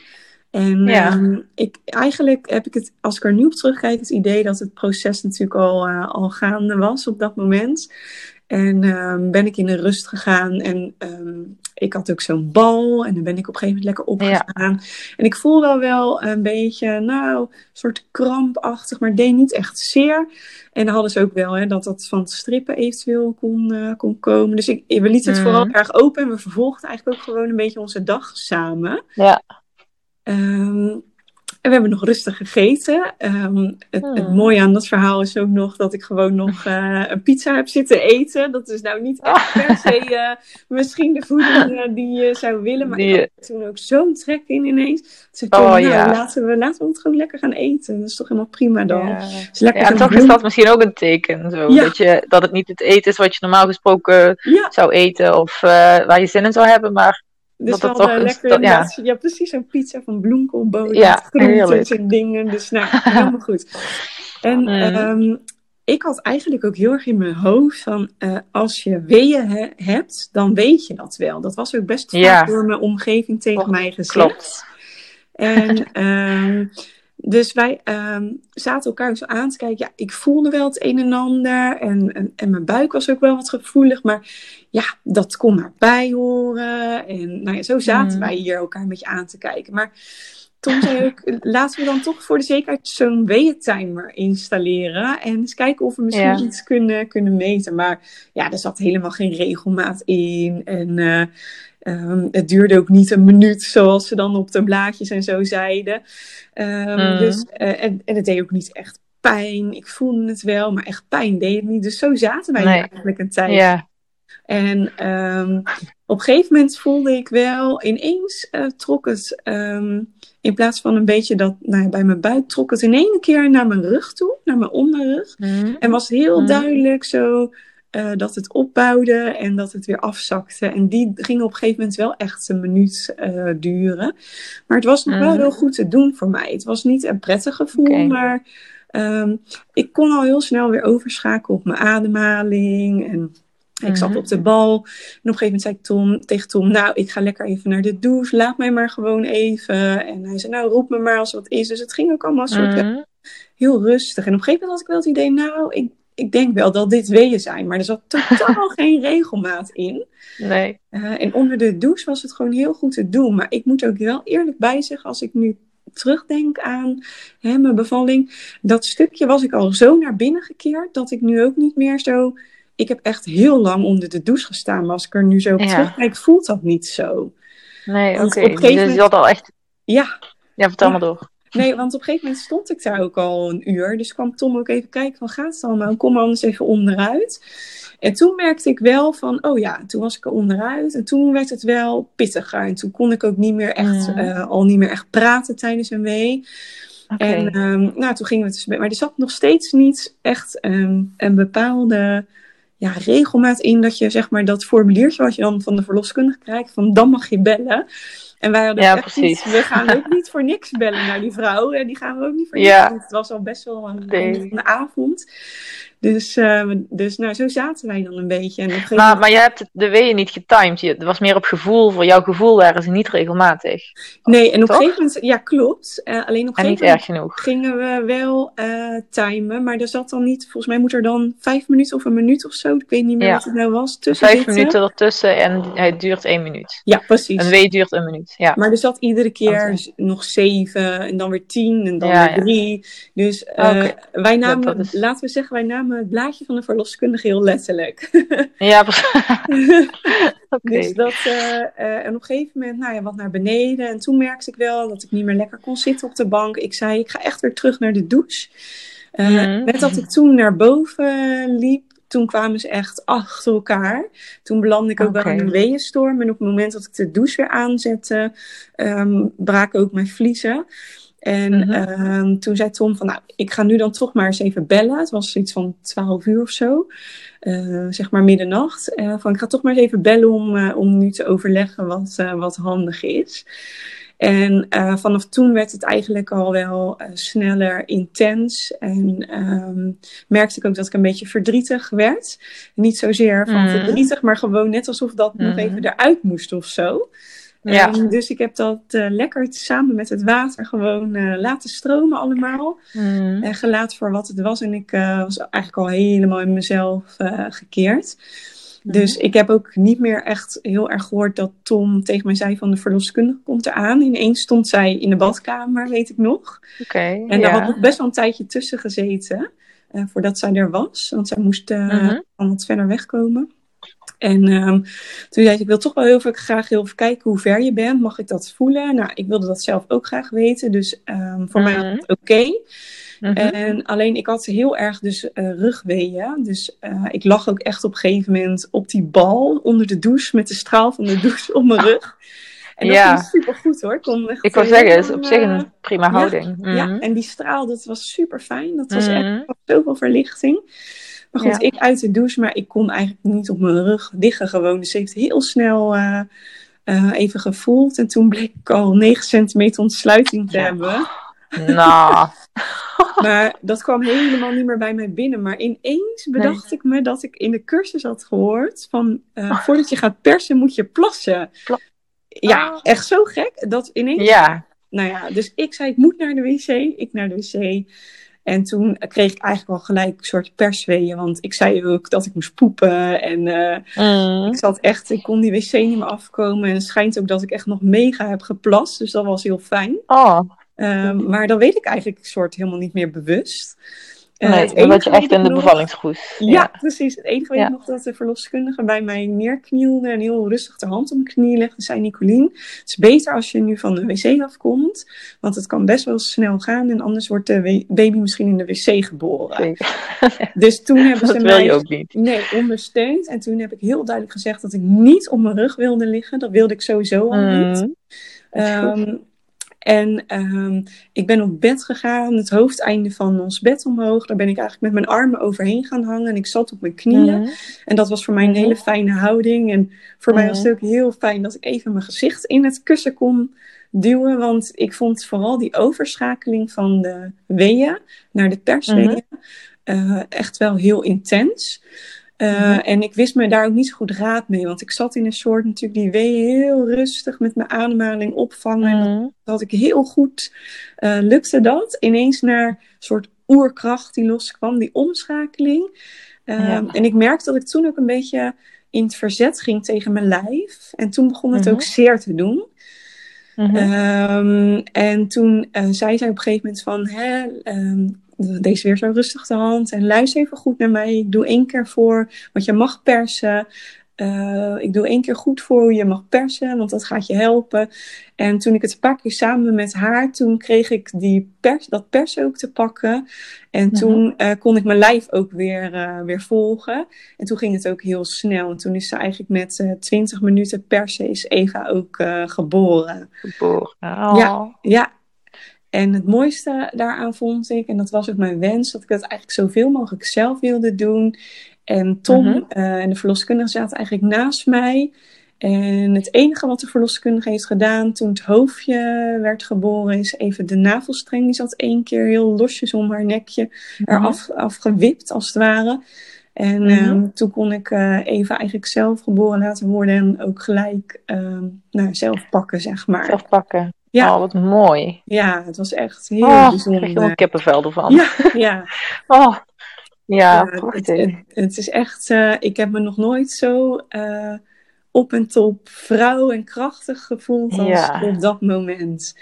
En Ja. ehm, ik, eigenlijk heb ik het, als ik er nu op terugkijk, het idee dat het proces natuurlijk al, eh, al gaande was op dat moment. En ehm, ben ik in de rust gegaan en ehm, ik had ook zo'n bal en dan ben ik op een gegeven moment lekker opgegaan. En ik voel wel wel een beetje, nou, een soort krampachtig, maar deed niet echt zeer. En dan hadden ze ook wel hè, dat dat van het strippen eventueel kon, eh, kon komen. Dus ik, we lieten het Mhm. vooral erg open en we vervolgden eigenlijk ook gewoon een beetje onze dag samen. Ja. Ehm, we hebben nog rustig gegeten. Ehm, het, het, Hmm. mooie aan dat verhaal is ook nog dat ik gewoon nog eh, een pizza heb zitten eten. Dat is nou niet echt per se eh, misschien de voeding eh, die je zou willen. Maar Die- ik had toen ook zo'n trek in ineens. Zei ik, Oh, nou, ja. laten, we, laten we het gewoon lekker gaan eten. Dat is toch helemaal prima dan. Ja. Dus en toch is dat misschien ook een teken. Zo, Ja. dat, je, dat het niet het eten is wat je normaal gesproken zou eten of waar je zin in zou hebben, maar dus dat we het hadden toch een lekker ja. ja. precies zo'n pizza van bloemkoolbonen. Ja, heerlijk. en dingen. Dus nou, helemaal goed. En ehm, ik had eigenlijk ook heel erg in mijn hoofd van eh, als je weeën he- hebt, dan weet je dat wel. Dat was ook best vaak Ja. door mijn omgeving tegen Klopt, mij gezegd. klopt. En ehm, dus wij ehm, zaten elkaar zo aan te kijken. Ja, ik voelde wel het een en ander. En, en, en mijn buik was ook wel wat gevoelig. Maar ja, dat kon erbij horen. En nou ja, zo zaten Mhm. wij hier elkaar een beetje aan te kijken. Maar toen zei ik, laten we dan toch voor de zekerheid zo'n weeëntimer installeren. En eens kijken of we misschien Ja. iets kunnen, kunnen meten. Maar ja, er zat helemaal geen regelmaat in. En eh, ehm, het duurde ook niet een minuut, zoals ze dan op de blaadjes en zo zeiden. Ehm, Mhm. dus, eh, en, en het deed ook niet echt pijn. Ik voelde het wel, maar echt pijn deed het niet. Dus zo zaten wij Nee. eigenlijk een tijd. Ja. En ehm, op een gegeven moment voelde ik wel, ineens eh, trok het, in plaats van een beetje dat nou bij mijn buik, trok het in één keer naar mijn rug toe, naar mijn onderrug. Mhm. En was heel Mhm. duidelijk zo eh, dat het opbouwde en dat het weer afzakte. En die ging op een gegeven moment wel echt een minuut eh, duren. Maar het was nog wel Mhm. heel goed te doen voor mij. Het was niet een prettig gevoel, maar ehm, ik kon al heel snel weer overschakelen op mijn ademhaling. En ik zat Mhm. op de bal. En op een gegeven moment zei ik Tom, tegen Tom, nou, ik ga lekker even naar de douche. Laat mij maar gewoon even. En hij zei, nou, roep me maar als wat is. Dus het ging ook allemaal soort Mhm. heel rustig. En op een gegeven moment had ik wel het idee, nou, ik, ik denk wel dat dit weeën zijn. Maar er zat totaal geen regelmaat in. Nee. Eh, en onder de douche was het gewoon heel goed te doen. Maar ik moet ook wel eerlijk bij zeggen, als ik nu terugdenk aan hè, mijn bevalling. Dat stukje was ik al zo naar binnen gekeerd, dat ik nu ook niet meer zo... Ik heb echt heel lang onder de douche gestaan. Maar als ik er nu zo op Ja. terugkijk, voelt dat niet zo. Nee, Want oké. Dus je had al echt... Ja, Ja, vertel Ja. maar door. Nee, want op een gegeven moment stond ik daar ook al een uur. Dus kwam Tom ook even kijken van gaat het allemaal? Kom anders even onderuit. En toen merkte ik wel van, oh ja, toen was ik er onderuit. En toen werd het wel pittiger. En toen kon ik ook niet meer echt, Mhm. eh, al niet meer echt praten tijdens een wee. En ehm, nou, toen gingen we dus, maar er zat nog steeds niet echt ehm, een bepaalde ja, regelmaat in dat je zeg maar dat formuliertje wat je dan van de verloskundige krijgt, van dan mag je bellen. En wij hadden Ja, echt precies. niet, we gaan ook niet voor niks bellen naar die vrouw. En die gaan we ook niet voor niks. Het was al best wel een, Nee. een avond. Dus, eh, dus nou, zo zaten wij dan een beetje. En Maar, moment- maar je hebt het- de weeën niet getimed. Je, het was meer op gevoel. Voor jouw gevoel waren ze niet regelmatig. nee, en op een gegeven moment, ja, klopt. Eh, alleen op een gegeven moment erg genoeg. gingen we wel eh, timen, maar er zat dan niet, volgens mij moet er dan vijf minuten of een minuut of zo, ik weet niet meer Ja. wat het nou was, tussen Vijf zitten. minuten ertussen en het duurt één minuut. Ja, precies. Een wee duurt een minuut. Ja. Maar er zat iedere keer nog zeven en dan weer tien en dan Ja, weer drie. Dus eh, wij namen, dat is- laten we zeggen, wij namen het blaadje van de verloskundige heel letterlijk. Ja, precies. Oké. Dus dat, eh, eh, en op een gegeven moment, nou ja, wat naar beneden. En toen merkte ik wel dat ik niet meer lekker kon zitten op de bank. Ik zei, ik ga echt weer terug naar de douche. Eh, Mhm. Net dat ik toen naar boven liep, toen kwamen ze echt achter elkaar. Toen belandde ik ook wel in een weeënstorm. En op het moment dat ik de douche weer aanzette, ehm, braken ook mijn vliezen. En Mhm. ehm, toen zei Tom van, nou, ik ga nu dan toch maar eens even bellen. Het was iets van 12 uur of zo. Eh, zeg maar middernacht. Eh, van, ik ga toch maar eens even bellen om, eh, om nu te overleggen wat, wat handig is. En vanaf toen werd het eigenlijk al wel sneller intens. En ehm, merkte ik ook dat ik een beetje verdrietig werd. Niet zozeer van Mhm. verdrietig, maar gewoon net alsof dat nog Mhm. even eruit moest of zo. Ja. Ehm, dus ik heb dat eh, lekker samen met het water gewoon eh, laten stromen allemaal. Mhm. En gelaten voor wat het was. En ik eh, was eigenlijk al helemaal in mezelf gekeerd. Mhm. Dus ik heb ook niet meer echt heel erg gehoord dat Tom tegen mij zei van de verloskundige komt eraan. Ineens stond zij in de badkamer, weet ik nog. Oké. En ja. daar had nog best wel een tijdje tussen gezeten. voordat zij er was. Want zij moest van wat verder wegkomen. En ehm, toen zei ik, ik wil toch wel heel veel, graag heel even kijken hoe ver je bent. Mag ik dat voelen? Nou, ik wilde dat zelf ook graag weten. Dus um, voor mij was Mhm. het oké. Mhm. En alleen ik had heel erg dus eh, rugweeën. Dus eh, ik lag ook echt op een gegeven moment op die bal onder de douche met de straal van de douche op mijn rug. En dat Ja. ging super goed hoor. Ik, kon echt Ik heel zeggen, het is op zich eh, een prima houding. Mhm. ja, en die straal, dat was super fijn. Dat was Mhm. echt zoveel verlichting. Maar goed, Ja. ik uit de douche, maar ik kon eigenlijk niet op mijn rug liggen gewoon. Dus ze heeft heel snel eh, eh, even gevoeld. En toen bleek ik al 9 centimeter ontsluiting te Ja. hebben. Nou, Maar dat kwam helemaal niet meer bij mij binnen. Maar ineens bedacht ik me dat ik in de cursus had gehoord van eh, voordat je gaat persen moet je plassen. Pla- ja, Ah. echt zo gek. Dat ineens ja. nou ja, dus ik zei, ik moet naar de wc. Ik naar de wc. En toen kreeg ik eigenlijk al gelijk een soort persweeën. Want ik zei ook dat ik moest poepen. En eh, Mhm. ik zat echt, ik kon die wc niet meer afkomen. En het schijnt ook dat ik echt nog mega heb geplast. Dus dat was heel fijn. Oh, Ehm, maar dat weet ik eigenlijk soort helemaal niet meer bewust. Eh, nee, dan zat je echt in de nog- bevallingsgoes. ja, precies. Het enige weet ik nog dat de verloskundige bij mij neerknielde en heel rustig de hand op mijn knie legde. Zei Nicolien, het is beter als je nu van de wc afkomt, want het kan best wel snel gaan en anders wordt de baby misschien in de wc geboren. Dus toen hebben ze Dat wil mij je ook niet. nee, ondersteund en toen heb ik heel duidelijk gezegd dat ik niet op mijn rug wilde liggen. Dat wilde ik sowieso al niet. Goed. Ehm, en ehm, ik ben op bed gegaan, het hoofdeinde van ons bed omhoog. Daar ben ik eigenlijk met mijn armen overheen gaan hangen. En ik zat op mijn knieën. Mhm. En dat was voor mij een Mhm. hele fijne houding. En voor mij was Mhm. het ook heel fijn dat ik even mijn gezicht in het kussen kon duwen. Want ik vond vooral die overschakeling van de weeën naar de persweeën eh, echt wel heel intens. Eh, Mhm. En ik wist me daar ook niet zo goed raad mee. Want ik zat in een soort natuurlijk die weeën heel rustig met mijn ademhaling opvangen. En Mhm. dat had ik heel goed, eh, lukte dat. Ineens naar een soort oerkracht die loskwam, die omschakeling. Ehm, Ja. En ik merkte dat ik toen ook een beetje in het verzet ging tegen mijn lijf. En toen begon het Mhm. ook zeer te doen. Mhm. Ehm, en toen eh, zei zij op een gegeven moment van, hè, ehm, deze weer zo rustig de hand en luister even goed naar mij. Ik doe één keer voor wat je mag persen. Eh, ik doe één keer goed voor hoe je mag persen, want dat gaat je helpen. En toen ik het een paar keer samen met haar, toen kreeg ik die pers, dat persen ook te pakken. En Mhm. toen eh, kon ik mijn lijf ook weer, eh, weer volgen. En toen ging het ook heel snel. En toen is ze eigenlijk met eh 20 minuten persen is Eva ook eh, geboren. Geboren. Oh. Ja. Ja, en het mooiste daaraan vond ik, en dat was ook mijn wens, dat ik dat eigenlijk zoveel mogelijk zelf wilde doen. En Tom Mhm. eh, en de verloskundige zaten eigenlijk naast mij. En het enige wat de verloskundige heeft gedaan toen het hoofdje werd geboren, is even de navelstreng. Die zat één keer heel losjes om haar nekje Mhm. eraf afgewipt, als het ware. En Mhm. ehm, toen kon ik eh Eva eigenlijk zelf geboren laten worden en ook gelijk ehm, nou, zelf pakken, zeg maar. Zelf pakken. Ja. Oh, wat mooi. Ja, het was echt heel Oh, ik krijg bijzonder. helemaal kippenvel ervan. Ja, ja. Oh. Ja, Ja, het, het, het is echt, eh, ik heb me nog nooit zo eh, op en top vrouw en krachtig gevoeld als op dat moment.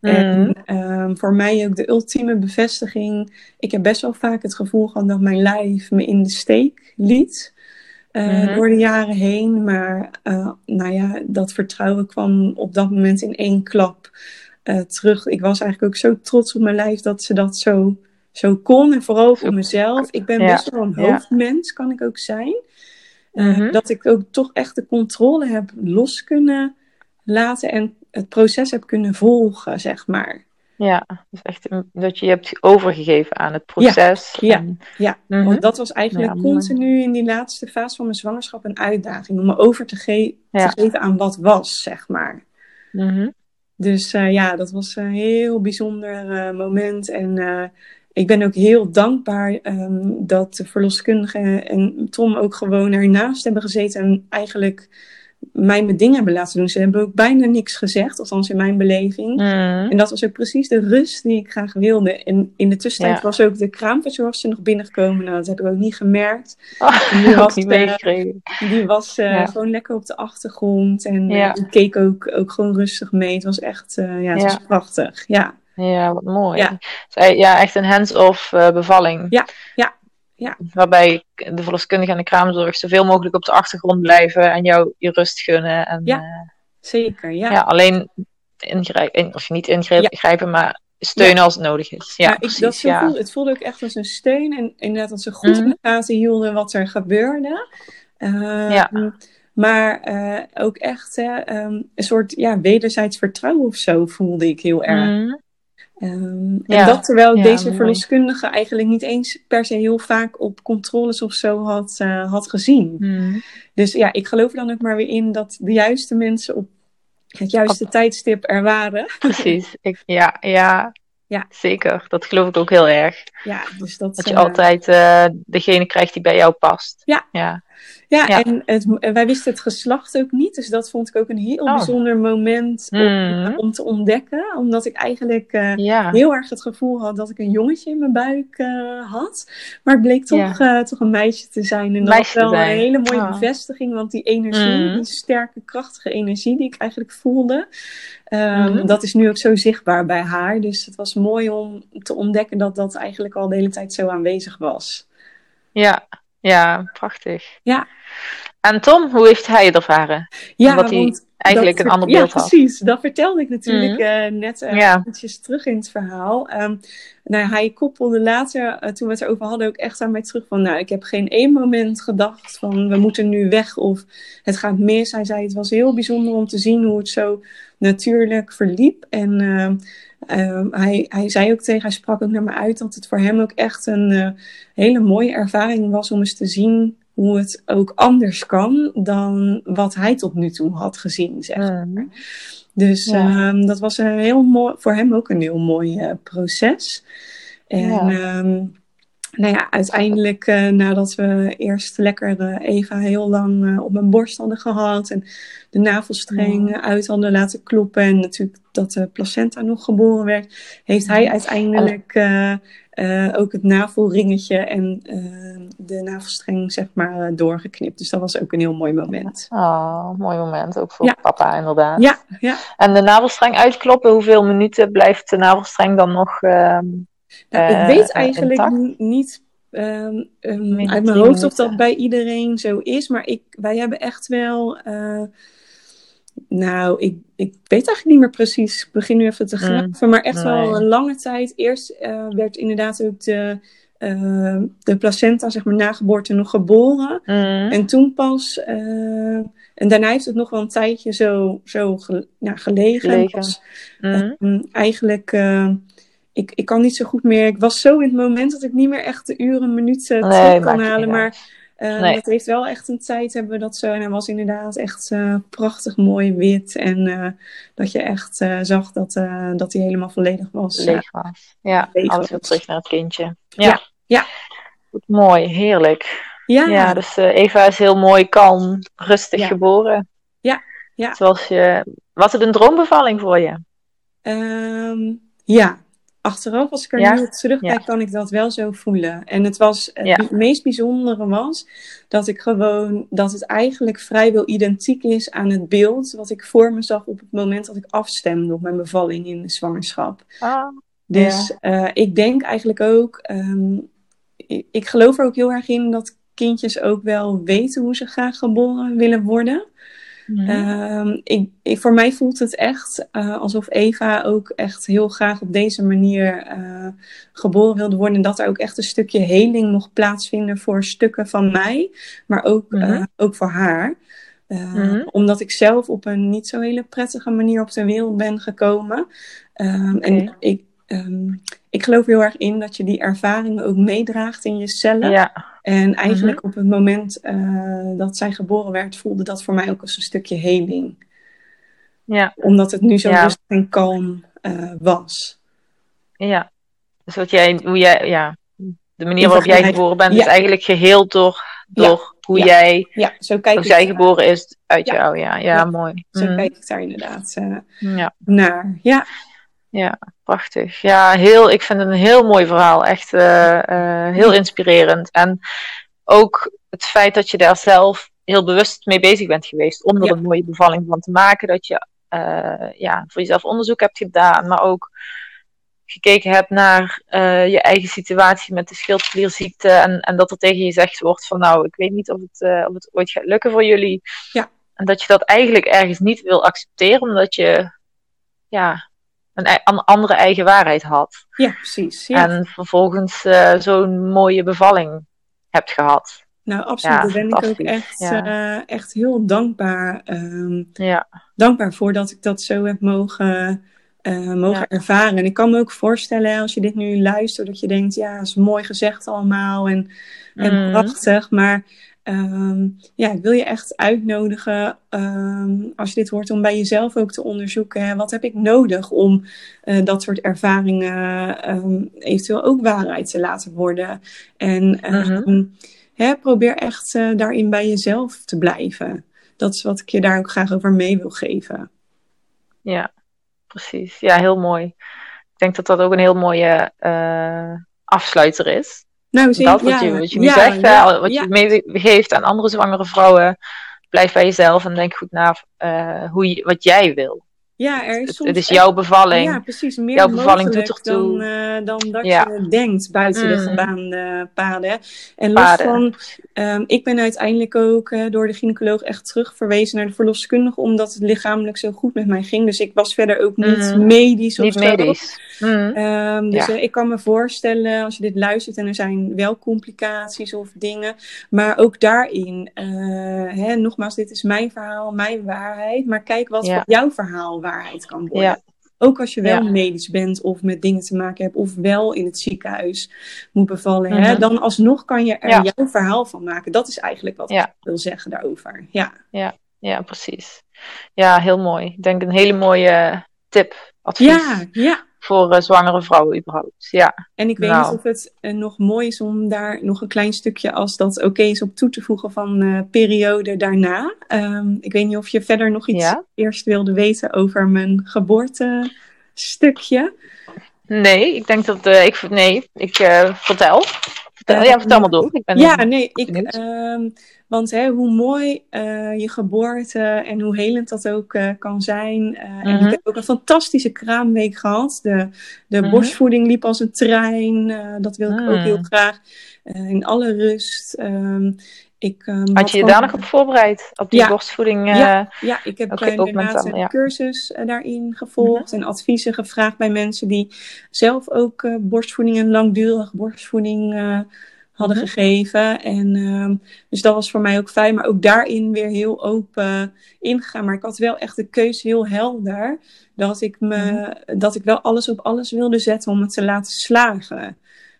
Mhm. En ehm, voor mij ook de ultieme bevestiging. Ik heb best wel vaak het gevoel gehad dat mijn lijf me in de steek liet. eh, Mhm. Door de jaren heen. Maar eh, nou ja, dat vertrouwen kwam op dat moment in één klap eh, terug. Ik was eigenlijk ook zo trots op mijn lijf dat ze dat zo, zo kon. En vooral voor mezelf. Ik ben Ja. best wel een hoofdmens, kan ik ook zijn. Eh, Mhm. Dat ik ook toch echt de controle heb los kunnen laten en het proces heb kunnen volgen, zeg maar. Ja, dus echt dat je je hebt overgegeven aan het proces. ja. En- Ja, Mhm. want dat was eigenlijk Ja, continu in die laatste fase van mijn zwangerschap een uitdaging om me over te, ge- Ja. te geven aan wat was, zeg maar. Mhm. Dus eh, ja, dat was een heel bijzonder eh, moment. En ik ben ook heel dankbaar ehm, dat de verloskundige en Tom ook gewoon ernaast hebben gezeten en eigenlijk mij mijn dingen hebben laten doen. Ze hebben ook bijna niks gezegd, althans in mijn beleving. Mhm. En dat was ook precies de rust die ik graag wilde. En in de tussentijd Ja. was ook de kraamverzorgster nog binnengekomen. Nou, dat heb ik ook niet gemerkt. Oh, was niet eh. Die was eh, Ja. gewoon lekker op de achtergrond. En eh, die keek ook, ook gewoon rustig mee. Het was echt ja, het was prachtig. Ja, Ja, wat mooi. Ja. Eh, ja, echt een hands-off eh, bevalling. Ja. ja. Waarbij de verloskundige en de kraamzorg zoveel mogelijk op de achtergrond blijven en jou je rust gunnen. En, Ja. eh, Zeker, ja. ja, alleen ingrijpen, of niet ingrijpen, maar steunen als het nodig is. Ja, Ja, ik, precies. dat zo ja. voelde, het voelde ook echt als een steun. En inderdaad dat ze goed in Mhm. de gaten hielden wat er gebeurde. Ehm, Ja. Maar eh, ook echt hè, ehm, een soort ja, wederzijds vertrouwen of zo voelde ik heel erg. Mhm. Ehm, Ja. En dat terwijl Ja, deze mooi. verloskundige eigenlijk niet eens per se heel vaak op controles of zo had, eh, had gezien. Mhm. Dus ja, ik geloof dan ook maar weer in dat de juiste mensen op het juiste tijdstip er waren. Precies. Ik, ja, ja, Ja. zeker. Dat geloof ik ook heel erg. Ja, dus dat, Dat je eh, altijd eh, degene krijgt die bij jou past. Ja. Ja. Ja, Ja. en het, wij wisten het geslacht ook niet. Dus dat vond ik ook een heel Oh. bijzonder moment om, Mhm. om te ontdekken. Omdat ik eigenlijk eh, Ja. heel erg het gevoel had dat ik een jongetje in mijn buik eh, had. Maar het bleek toch, eh, toch een meisje te zijn. En dat was wel een hele mooie Oh. bevestiging. Want die energie, Mhm. die sterke, krachtige energie die ik eigenlijk voelde. ehm, Mhm. Dat is nu ook zo zichtbaar bij haar. Dus het was mooi om te ontdekken dat dat eigenlijk al de hele tijd zo aanwezig was. Ja. Ja, prachtig. Ja. En Tom, hoe heeft hij het ervaren? Ja, Omdat hij Eigenlijk Dat een ander beeld ja, had. precies. Dat vertelde ik natuurlijk eh, net eh Ja. eventjes terug in het verhaal. Ehm, nou, hij koppelde later, eh, toen we het erover hadden, ook echt aan mij terug van... Nou, ik heb geen één moment gedacht van we moeten nu weg of het gaat mis. Hij zei het was heel bijzonder om te zien hoe het zo natuurlijk verliep. En ehm, ehm, hij, hij zei ook tegen, hij sprak ook naar me uit dat het voor hem ook echt een eh, hele mooie ervaring was om eens te zien hoe het ook anders kan dan wat hij tot nu toe had gezien, zeg maar. Dus Ja. ehm, dat was een heel mooi, voor hem ook een heel mooi eh, proces. En Ja. ehm, nou ja, uiteindelijk eh, nadat we eerst lekker eh, Eva heel lang eh, op mijn borst hadden gehad en de navelstreng uit hadden laten kloppen en natuurlijk dat de placenta nog geboren werd, heeft hij uiteindelijk ook het navelringetje en de navelstreng zeg maar doorgeknipt. Dus dat was ook een heel mooi moment. Oh, mooi moment. Ook voor Ja. papa inderdaad. Ja, ja. En de navelstreng uitkloppen, hoeveel minuten blijft de navelstreng dan nog? Ehm, Nou, eh, ik weet eh, eigenlijk niet ehm, ehm, uit mijn hoofd of dat minuten. bij iedereen zo is, maar ik, wij hebben echt wel. eh, nou, ik, ik weet eigenlijk niet meer precies. Ik begin nu even te Mm, graven, maar echt wel een lange tijd. Eerst eh, werd inderdaad ook de, eh, de placenta, zeg maar, na geboorte nog geboren. mhm. En toen pas. eh, en daarna heeft het nog wel een tijdje zo, zo ge- ja, gelegen. En Gelegen. pas. Ehm, eigenlijk, eh, ik, ik kan niet zo goed meer. Ik was zo in het moment dat ik niet meer echt de uren, minuten terug kan halen. Maar Nee. dat heeft wel echt een tijd, hebben we dat zo. En hij was inderdaad echt eh, prachtig mooi wit. En eh, dat je echt zag dat, dat hij helemaal volledig was. leeg was. Ja, leeg alles weer terug naar het kindje. Ja. Ja, ja. Goed, mooi, heerlijk. ja, Ja, dus Eva is heel mooi, kalm, rustig Ja. geboren. Ja, ja. Zoals je... Was het een droombevalling voor je? Ehm, ja. Achteraf, als ik er Ja? nu op terugkijk, Ja. kan ik dat wel zo voelen. En het, was, het Ja. meest bijzondere was dat ik gewoon, dat het eigenlijk vrijwel identiek is aan het beeld wat ik voor me zag op het moment dat ik afstemde op mijn bevalling in de zwangerschap. Ah, Dus eh, ik denk eigenlijk ook, ehm, ik, ik geloof er ook heel erg in dat kindjes ook wel weten hoe ze graag geboren willen worden. Mhm. Ehm, ik, ik, voor mij voelt het echt eh, alsof Eva ook echt heel graag op deze manier eh, geboren wilde worden. En dat er ook echt een stukje heling mocht plaatsvinden voor stukken van mij, maar ook, Mhm. eh, ook voor haar. Eh, Mhm. Omdat ik zelf op een niet zo hele prettige manier op de wereld ben gekomen. Ehm, En ik, ehm, ik geloof heel erg in dat je die ervaringen ook meedraagt in je cellen. ja, En eigenlijk op het moment eh, dat zij geboren werd, voelde dat voor mij ook als een stukje heling. ja, Omdat het nu zo Ja. rustig en kalm eh, was. ja. Dus wat jij, hoe jij, ja, de manier waarop jij geboren bent, Ja. is eigenlijk geheeld door, door hoe jij, Ja, zo kijk hoe zij geboren is uit jou. Ja, ja, mooi. zo Mhm. kijk ik daar inderdaad eh, naar. Ja, Ja, prachtig. Ja, heel, ik vind het een heel mooi verhaal. Echt eh, eh, heel inspirerend. En ook het feit dat je daar zelf heel bewust mee bezig bent geweest om er Ja. een mooie bevalling van te maken. Dat je eh, ja, voor jezelf onderzoek hebt gedaan, maar ook gekeken hebt naar je eigen situatie met de schildklierziekte. En, en dat er tegen je gezegd wordt van nou, ik weet niet of het, of het ooit gaat lukken voor jullie. Ja. En dat je dat eigenlijk ergens niet wil accepteren, omdat je ja, een, een andere eigen waarheid had. Ja, precies. Ja. En vervolgens uh, zo'n mooie bevalling hebt gehad. Nou, absoluut. Ja, Daar ben ik ook echt, Ja. eh, echt heel dankbaar, ehm, Ja, dankbaar voor dat ik dat zo heb mogen, eh, mogen ervaren. En ik kan me ook voorstellen, als je dit nu luistert, dat je denkt, ja, is mooi gezegd allemaal en, en Mhm. prachtig. Maar ehm, ja, ik wil je echt uitnodigen, ehm, als je dit hoort, om bij jezelf ook te onderzoeken. Hè, wat heb ik nodig om eh, dat soort ervaringen ehm, eventueel ook waarheid te laten worden? En ehm, hè, probeer echt eh, daarin bij jezelf te blijven. Dat is wat ik je daar ook graag over mee wil geven. ja, precies. Ja, heel mooi. Ik denk dat dat ook een heel mooie eh, afsluiter is. Nou, dat wat, je, wat je nu zegt, hè, wat je meegeeft aan andere zwangere vrouwen. Blijf bij jezelf en denk goed na eh, hoe je, wat jij wil. Ja, er is soms het is jouw bevalling. Ja, precies. Meer Jouw bevalling doet ertoe. dan, eh, dan dat Ja. je denkt buiten de Mm. gebaande paden. En los Paden. van, ehm, ik ben uiteindelijk ook eh, door de gynaecoloog echt terugverwezen naar de verloskundige, omdat het lichamelijk zo goed met mij ging. Dus ik was verder ook niet Mm. medisch of Niet zo. medisch. Mm. Ehm, dus Ja. eh, ik kan me voorstellen, als je dit luistert en er zijn wel complicaties of dingen, maar ook daarin, hè, nogmaals, dit is mijn verhaal, mijn waarheid, maar kijk wat Ja. voor jouw verhaal waarheid kan worden. Ja. Ook als je wel Ja. medisch bent of met dingen te maken hebt of wel in het ziekenhuis moet bevallen, hè, Mhm. dan alsnog kan je er Ja. jouw verhaal van maken. Dat is eigenlijk wat Ja. ik wil zeggen daarover. Ja. Ja, precies. Ja, heel mooi. Ik denk een hele mooie tip, advies Ja, ja. Voor eh, zwangere vrouwen überhaupt. Ja, En ik weet Nou. niet of het eh, nog mooi is om daar nog een klein stukje, als dat oké is, op toe te voegen van eh periode daarna. Ehm, ik weet niet of je verder nog iets Ja. eerst wilde weten over mijn geboortestukje. nee, ik denk dat eh, ik nee, ik vertel. vertel. Ja, vertel maar door. Ik ben Ja, nee, ik, want hè, hoe mooi eh, je geboorte en hoe helend dat ook eh, kan zijn. Eh, En Mhm. ik heb ook een fantastische kraamweek gehad. De, de Mhm. borstvoeding liep als een trein. dat wil ik ook Mm. heel graag. In alle rust. Ehm, ik, Had je je daar nog op voorbereid? Op die Ja. borstvoeding? Ja. Ja, ik heb inderdaad een ja. cursus daarin gevolgd en adviezen gevraagd bij mensen die zelf ook borstvoeding en langdurige borstvoeding hadden Mhm. gegeven. En ehm, dus dat was voor mij ook fijn, maar ook daarin weer heel open ingegaan. Maar ik had wel echt de keuze heel helder dat ik, me, dat ik wel alles op alles wilde zetten om het te laten slagen.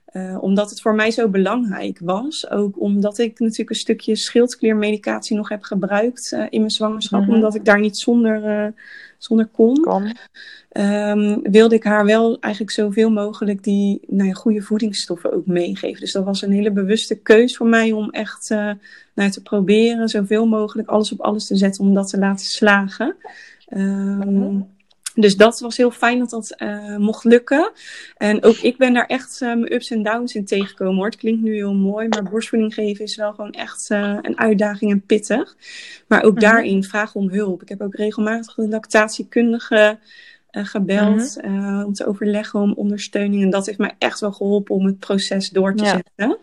Eh, omdat het voor mij zo belangrijk was. Ook omdat ik natuurlijk een stukje schildkliermedicatie nog heb gebruikt eh, in mijn zwangerschap. Mhm. Omdat ik daar niet zonder, eh, zonder kon. Ehm, wilde ik haar wel eigenlijk zoveel mogelijk die nou ja, goede voedingsstoffen ook meegeven. Dus dat was een hele bewuste keus voor mij om echt nou, te proberen zoveel mogelijk alles op alles te zetten om dat te laten slagen. Ehm, Mhm. Dus dat was heel fijn dat dat eh, mocht lukken. En ook ik ben daar echt eh, mijn ups en downs in tegengekomen hoor. Het klinkt nu heel mooi, maar borstvoeding geven is wel gewoon echt eh, een uitdaging en pittig. Maar ook Mhm. daarin vraag om hulp. Ik heb ook regelmatig de lactatiekundige eh, gebeld eh, om te overleggen om ondersteuning. En dat heeft mij echt wel geholpen om het proces door te Ja. zetten.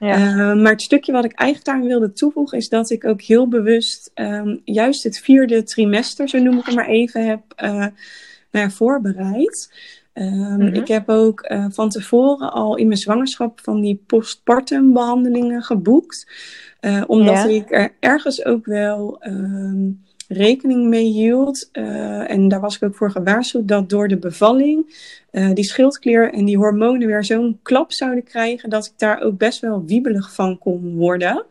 Ja. Eh, maar het stukje wat ik eigenlijk daarin wilde toevoegen is dat ik ook heel bewust ehm, juist het vierde trimester, zo noem ik het maar even, heb eh, nou voorbereid. Ehm, Mhm. Ik heb ook van tevoren al in mijn zwangerschap van die postpartum behandelingen geboekt. Omdat ik er ergens ook wel ehm, rekening mee hield. eh, en daar was ik ook voor gewaarschuwd dat door de bevalling eh, die schildklier en die hormonen weer zo'n klap zouden krijgen dat ik daar ook best wel wiebelig van kon worden.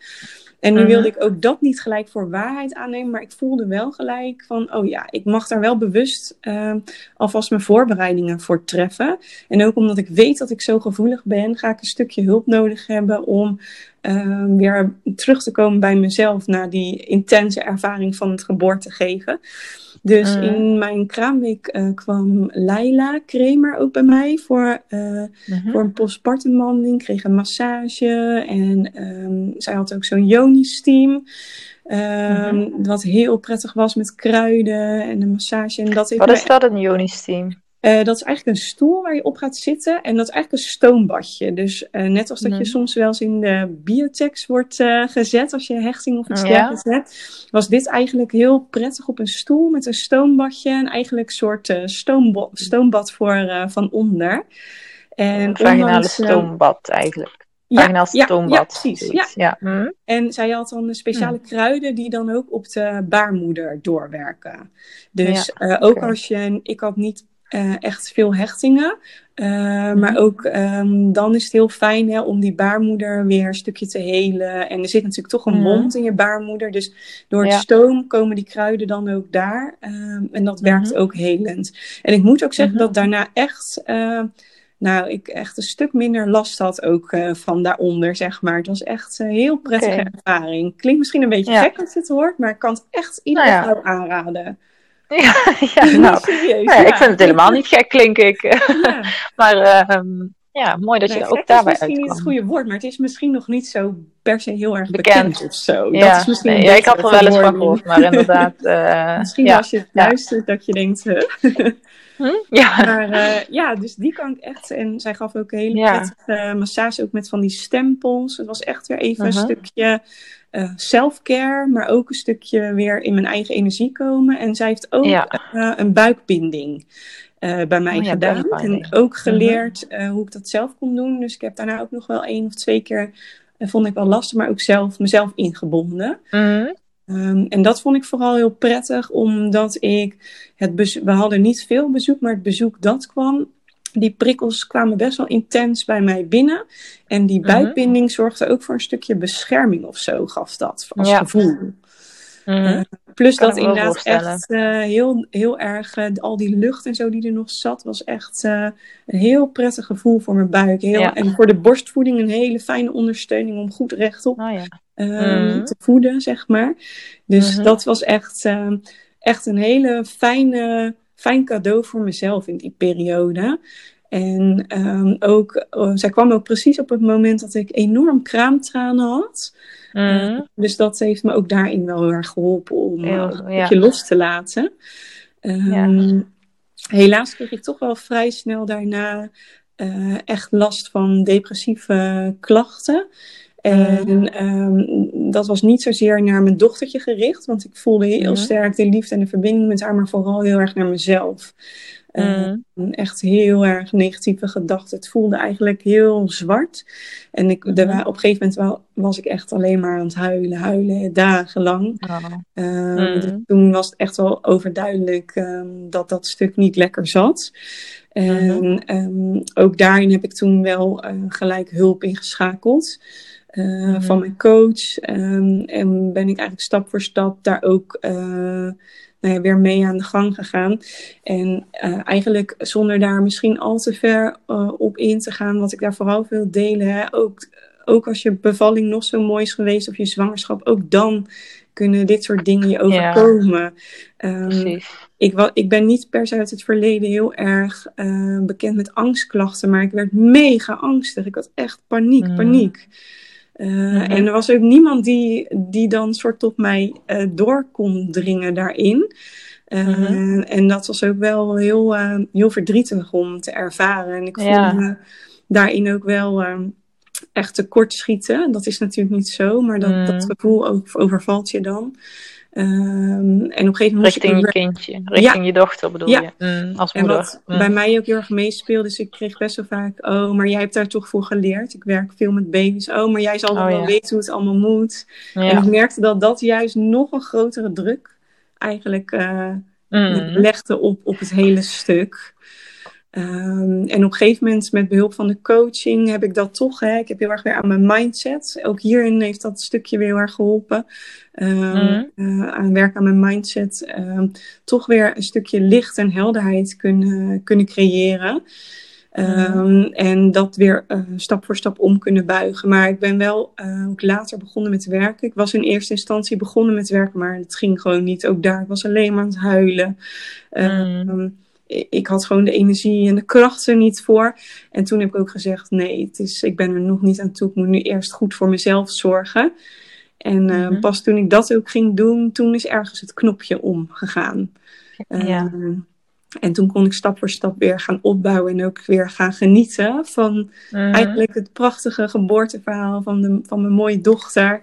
En nu Mhm. wilde ik ook dat niet gelijk voor waarheid aannemen, maar ik voelde wel gelijk van, oh ja, ik mag daar wel bewust eh, alvast mijn voorbereidingen voor treffen. En ook omdat ik weet dat ik zo gevoelig ben, ga ik een stukje hulp nodig hebben om eh, weer terug te komen bij mezelf na die intense ervaring van het geboorte geven. Dus Mm. in mijn kraamweek eh, kwam Laila Kremer ook bij mij voor, eh, Mhm. voor een postpartum behandeling. Kreeg een massage en ehm, zij had ook zo'n Joni-steam. ehm, Mhm. Wat heel prettig was met kruiden en een massage. En dat heeft Wat is dat, een Joni-steam? Uh, dat is eigenlijk een stoel waar je op gaat zitten. En dat is eigenlijk een stoombadje. Dus uh, net als dat je soms wel eens in de biotex wordt uh, gezet. Als je hechting of iets dergelijks ja. hebt. Was dit eigenlijk heel prettig op een stoel met een stoombadje. En eigenlijk een soort stoombad, stoombad voor van onder. En een vaginale stoombad eigenlijk. Ja, ja, ja, precies. Ja. ja. Hm. En zij had dan speciale hm. kruiden die dan ook op de baarmoeder doorwerken. Dus ja, ook als je, ik had niet uh, echt veel hechtingen. Uh, maar ook um, dan is het heel fijn hè, om die baarmoeder weer een stukje te helen. En er zit natuurlijk toch een mond in je baarmoeder. Dus door het ja. stoom komen die kruiden dan ook daar. Um, en dat werkt mm -hmm. ook helend. En ik moet ook zeggen -hmm. dat daarna echt. Uh, nou, ik echt een stuk minder last had ook van daaronder, zeg maar. Het was echt een heel prettige okay. ervaring. Klinkt misschien een beetje ja. gek als je het hoort, maar ik kan het echt iedereen nou ja. aanraden. Ja, ja, nou, serieus, ja, ik vind het helemaal niet gek klinken. Ik. maar uh, ja, mooi dat nee, je ook daarbij uitkwam. Het is misschien niet het goede woord, maar het is misschien nog niet zo per se heel erg bekend, bekend of zo. Ja, dat is misschien nee, ja, ik had er wel eens van gehoord, maar inderdaad. Uh, misschien als je het luistert dat je denkt... Hm? Ja. Maar uh, ja, dus die kan ik echt. En zij gaf ook een hele ja. prettige massage, ook met van die stempels. Het was echt weer even uh -huh. een stukje uh, self-care, maar ook een stukje weer in mijn eigen energie komen. En zij heeft ook ja. uh, een buikbinding uh, bij mij oh, ja, gedaan. En ook geleerd -huh. hoe ik dat zelf kon doen. Dus ik heb daarna ook nog wel één of twee keer, vond ik wel lastig, maar ook zelf mezelf ingebonden. -huh. Um, en dat vond ik vooral heel prettig, omdat ik het bezoek, we hadden niet veel bezoek, maar het bezoek dat kwam, die prikkels kwamen best wel intens bij mij binnen. En die mm -hmm. zorgde ook voor een stukje bescherming of zo, gaf dat als ja. gevoel. Mm -hmm. uh, plus dat inderdaad echt uh, heel, heel erg, uh, al die lucht en zo die er nog zat, was echt een heel prettig gevoel voor mijn buik. Heel, ja. En voor de borstvoeding een hele fijne ondersteuning om goed rechtop oh, ja. mm. te voeden, zeg maar. Dus -hmm. dat was echt, echt een hele fijne fijn cadeau voor mezelf in die periode. En um, ook, oh, zij kwam ook precies op het moment dat ik enorm kraamtranen had. Mm. Uh, dus dat heeft me ook daarin wel heel erg geholpen om heel, een beetje ja. los te laten. Um, ja. Helaas kreeg ik toch wel vrij snel daarna uh, echt last van depressieve klachten. En um, dat was niet zozeer naar mijn dochtertje gericht, want ik voelde heel mm. sterk de liefde en de verbinding met haar, maar vooral heel erg naar mezelf. Uh, echt heel erg negatieve gedachten. Het voelde eigenlijk heel zwart. En ik, mm. de, op een gegeven moment wel, was ik echt alleen maar aan het huilen, huilen, dagenlang. Oh. Uh, dus toen was het echt wel overduidelijk um, dat dat stuk niet lekker zat. En um, ook daarin heb ik toen wel uh, gelijk hulp ingeschakeld. Uh, mm. van mijn coach. Um, en ben ik eigenlijk stap voor stap daar ook uh, nou ja, weer mee aan de gang gegaan. En uh, eigenlijk zonder daar misschien al te ver op in te gaan, wat ik daar vooral wil delen. Hè, ook, ook als je bevalling nog zo mooi is geweest of je zwangerschap, ook dan kunnen dit soort dingen je overkomen. Ja, um, ik, ik, ben niet per se uit het verleden heel erg bekend met angstklachten, maar ik werd mega angstig. Ik had echt paniek, mm. paniek. Uh, mm-hmm. En er was ook niemand die, die dan soort tot mij uh, door kon dringen daarin. Uh, mm-hmm. En dat was ook wel heel, heel verdrietig om te ervaren. En ik ja. voelde me daarin ook wel echt tekort schieten. Dat is natuurlijk niet zo, maar dat, mm. dat gevoel overvalt je dan. Um, en op een gegeven moment. Richting je kindje, richting ja. je dochter bedoel ja. je, mm, als moeder. En wat mm. bij mij ook heel erg meespeelde, dus ik kreeg best wel vaak, oh, maar jij hebt daar toch voor geleerd. Ik werk veel met baby's, oh, maar jij zal oh, wel ja. weten hoe het allemaal moet. Ja. En ik merkte dat dat juist nog een grotere druk eigenlijk uh, mm. legde op, op het hele stuk. Um, en op een gegeven moment met behulp van de coaching heb ik dat toch, hè, ik heb heel erg weer aan mijn mindset. Ook hierin heeft dat stukje weer heel erg geholpen. Um, mm. uh, aan werk aan mijn mindset. Um, toch weer een stukje licht en helderheid kunnen, kunnen creëren. Mm. En dat weer uh, stap voor stap om kunnen buigen. Maar ik ben wel uh, ook later begonnen met werken. Ik was in eerste instantie begonnen met werken, maar het ging gewoon niet. Ook daar, ik was alleen maar aan het huilen. Mm ik had gewoon de energie en de kracht er niet voor. En toen heb ik ook gezegd: nee, het is, ik ben er nog niet aan toe. Ik moet nu eerst goed voor mezelf zorgen. En uh, mm-hmm. pas toen ik dat ook ging doen, toen is ergens het knopje omgegaan. Ja. Uh, en toen kon ik stap voor stap weer gaan opbouwen en ook weer gaan genieten van Mhm. eigenlijk het prachtige geboorteverhaal van, de, van mijn mooie dochter.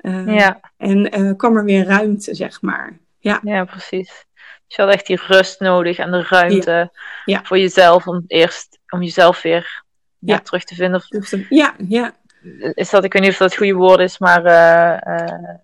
Uh, Ja, En eh, kwam er weer ruimte, zeg maar. Ja, ja, precies. Je had echt die rust nodig en de ruimte Ja. voor jezelf om eerst om jezelf weer ja, terug te vinden. ja, ja. Is dat, ik weet niet of dat het goede woord is, maar eh, eh,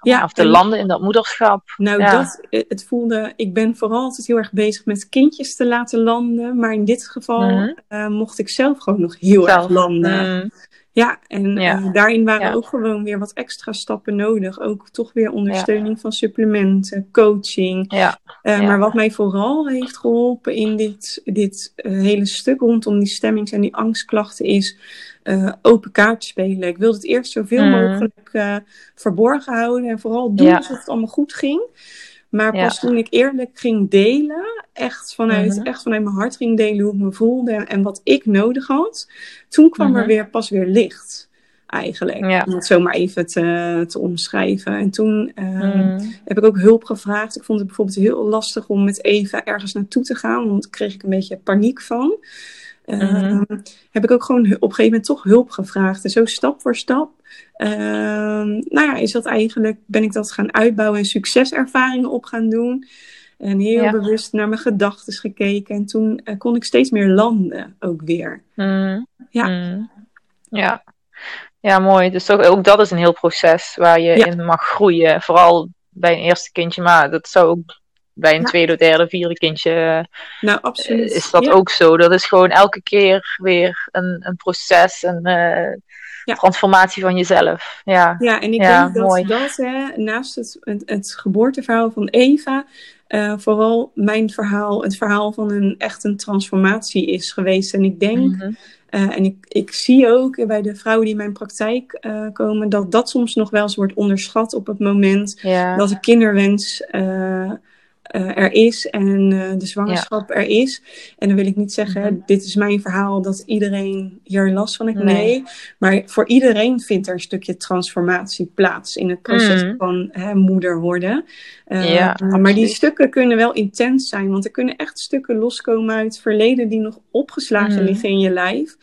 Ja, of te en- landen in dat moederschap. Nou, dat, eh, het voelde, ik ben vooral altijd heel erg bezig met kindjes te laten landen. Maar in dit geval Mhm. mocht ik zelf gewoon nog heel erg landen. Mm, Ja, en Ja. daarin waren Ja. ook gewoon weer wat extra stappen nodig. Ook toch weer ondersteuning van supplementen, coaching. ja, Ja. Maar wat mij vooral heeft geholpen in dit, dit eh, hele stuk rondom die stemmings- en die angstklachten is eh, open kaart spelen. Ik wilde het eerst zoveel Mm. mogelijk verborgen houden en vooral doen alsof het allemaal goed ging. Maar Ja. pas toen ik eerlijk ging delen, echt vanuit, Mhm. echt vanuit mijn hart ging delen hoe ik me voelde en, wat ik nodig had, toen kwam er Mhm. weer pas weer licht. Eigenlijk, Ja. om het zo maar even te, te omschrijven. En toen eh, mm, heb ik ook hulp gevraagd. Ik vond het bijvoorbeeld heel lastig om met Eva ergens naartoe te gaan, want daar kreeg ik een beetje paniek van. Mhm. Ehm, heb ik ook gewoon op een gegeven moment toch hulp gevraagd. En zo stap voor stap. ehm, nou ja, is dat eigenlijk, ben ik dat gaan uitbouwen en succeservaringen op gaan doen. En heel Ja. bewust naar mijn gedachten gekeken. En toen eh, kon ik steeds meer landen ook weer. mm, Ja. mm. ja. Ja, mooi. Dus toch, ook dat is een heel proces waar je Ja. in mag groeien. Vooral bij een eerste kindje, maar dat zou ook bij een Ja. tweede, derde, vierde kindje eh, Nou, absoluut. is dat Ja. ook zo. Dat is gewoon elke keer weer een, een proces, een eh, Ja. transformatie van jezelf. Ja, Ja, en ik Ja, denk dat mooi. dat hè, naast het, het, het geboorteverhaal van Eva, eh, vooral mijn verhaal, het verhaal van een echt een transformatie is geweest. En ik denk, Mhm. en ik, ik zie ook bij de vrouwen die in mijn praktijk komen, dat dat soms nog wel eens wordt onderschat op het moment dat de kinderwens eh, er is en eh, de zwangerschap er is. En dan wil ik niet zeggen, Mhm. dit is mijn verhaal, dat iedereen hier last van heeft. Nee. Nee. maar voor iedereen vindt er een stukje transformatie plaats in het proces Mhm. van hè, moeder worden. Eh, Ja, maar die stukken kunnen wel intens zijn, want er kunnen echt stukken loskomen uit het verleden die nog opgeslagen Mhm. liggen in je lijf.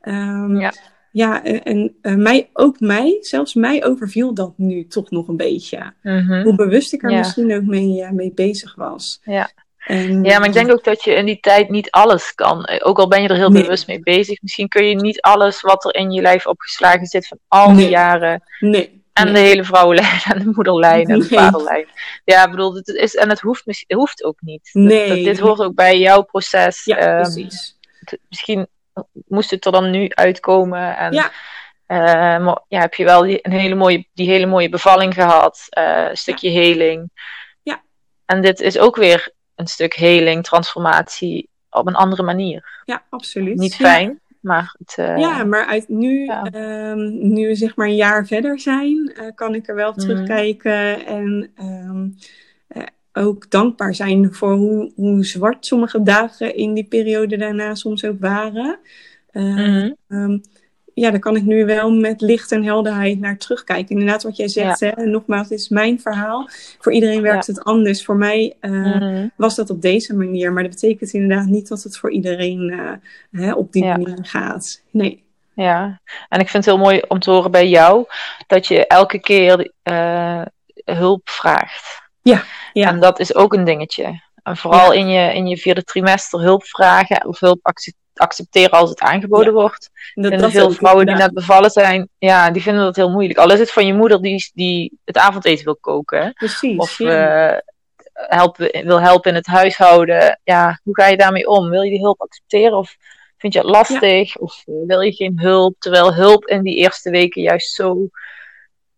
Ehm, Ja. Ja, en, en eh, mij, ook mij, zelfs mij overviel dat nu toch nog een beetje. Mhm. Hoe bewust ik er Ja. misschien ook mee, eh, mee bezig was. Ja. En, Ja, maar ik denk ook dat je in die tijd niet alles kan. Ook al ben je er heel Nee. bewust mee bezig, misschien kun je niet alles wat er in je lijf opgeslagen zit van al die Nee. jaren. Nee. En nee. de hele vrouwenlijn en de moederlijn en de vaderlijn. Ja, ik bedoel, het is, en het hoeft, het hoeft ook niet. Nee. dat- dit hoort ook bij jouw proces. Ja, Ehm, precies. misschien moest het er dan nu uitkomen. En, Ja. maar ja, heb je wel die, een hele mooie, die hele mooie bevalling gehad. eh, een stukje heling. Ja. En dit is ook weer een stuk heling, transformatie op een andere manier. Ja, absoluut. Niet Ja. fijn, maar het... eh, Ja, maar uit nu, Ja. ehm, nu we zeg maar een jaar verder zijn, kan ik er wel op Mhm. terugkijken en ehm, eh, ook dankbaar zijn voor hoe, hoe zwart sommige dagen in die periode daarna soms ook waren. Eh, mhm. Ehm, ja, daar kan ik nu wel met licht en helderheid naar terugkijken. Inderdaad, wat jij zegt, hè, nogmaals, dit is mijn verhaal. Voor iedereen werkt het anders. Voor mij eh, Mhm. was dat op deze manier. Maar dat betekent inderdaad niet dat het voor iedereen eh, hè, op die Ja. manier gaat. Nee. Ja, en ik vind het heel mooi om te horen bij jou dat je elke keer hulp vraagt. Ja, ja. En dat is ook een dingetje. En vooral in, je, in je vierde trimester hulp vragen of hulp acce- accepteren als het aangeboden wordt. Dat, En dat veel vrouwen die net bevallen zijn, ja, die vinden dat heel moeilijk. Al is het van je moeder die, die het avondeten wil koken. Precies. Of ja. eh, helpen, wil helpen in het huishouden. Ja, hoe ga je daarmee om? Wil je die hulp accepteren of vind je het lastig? Of eh, wil je geen hulp? Terwijl hulp in die eerste weken juist zo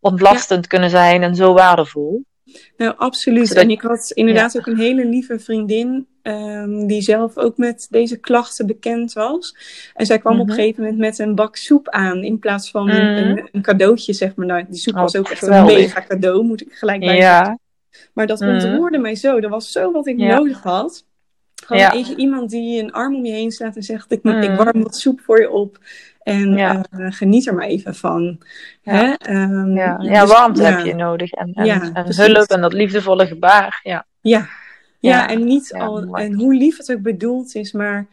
ontlastend kunnen zijn en zo waardevol. Nou, absoluut. Zodat- En ik had inderdaad ook een hele lieve vriendin ehm, die zelf ook met deze klachten bekend was. En zij kwam op Mhm. een gegeven moment met een bak soep aan in plaats van Mhm. een, een cadeautje, zeg maar. Nou, die soep Oh, was ook echt geweldig. een mega cadeau, moet ik gelijk bij zeggen. Ja, Maar dat Mhm. ontroerde mij zo. Dat was zo wat ik Ja. nodig had. Gewoon Ja. iemand die een arm om je heen slaat en zegt: Ik, Mhm. ik warm wat soep voor je op. En Ja. eh, geniet er maar even van. Ja. Hè? Ehm, ja. ja dus- warmte heb je nodig. En, en, hulp en dat liefdevolle gebaar. Ja, Ja, Ja, en niet al, en hoe lief het ook bedoeld is, maar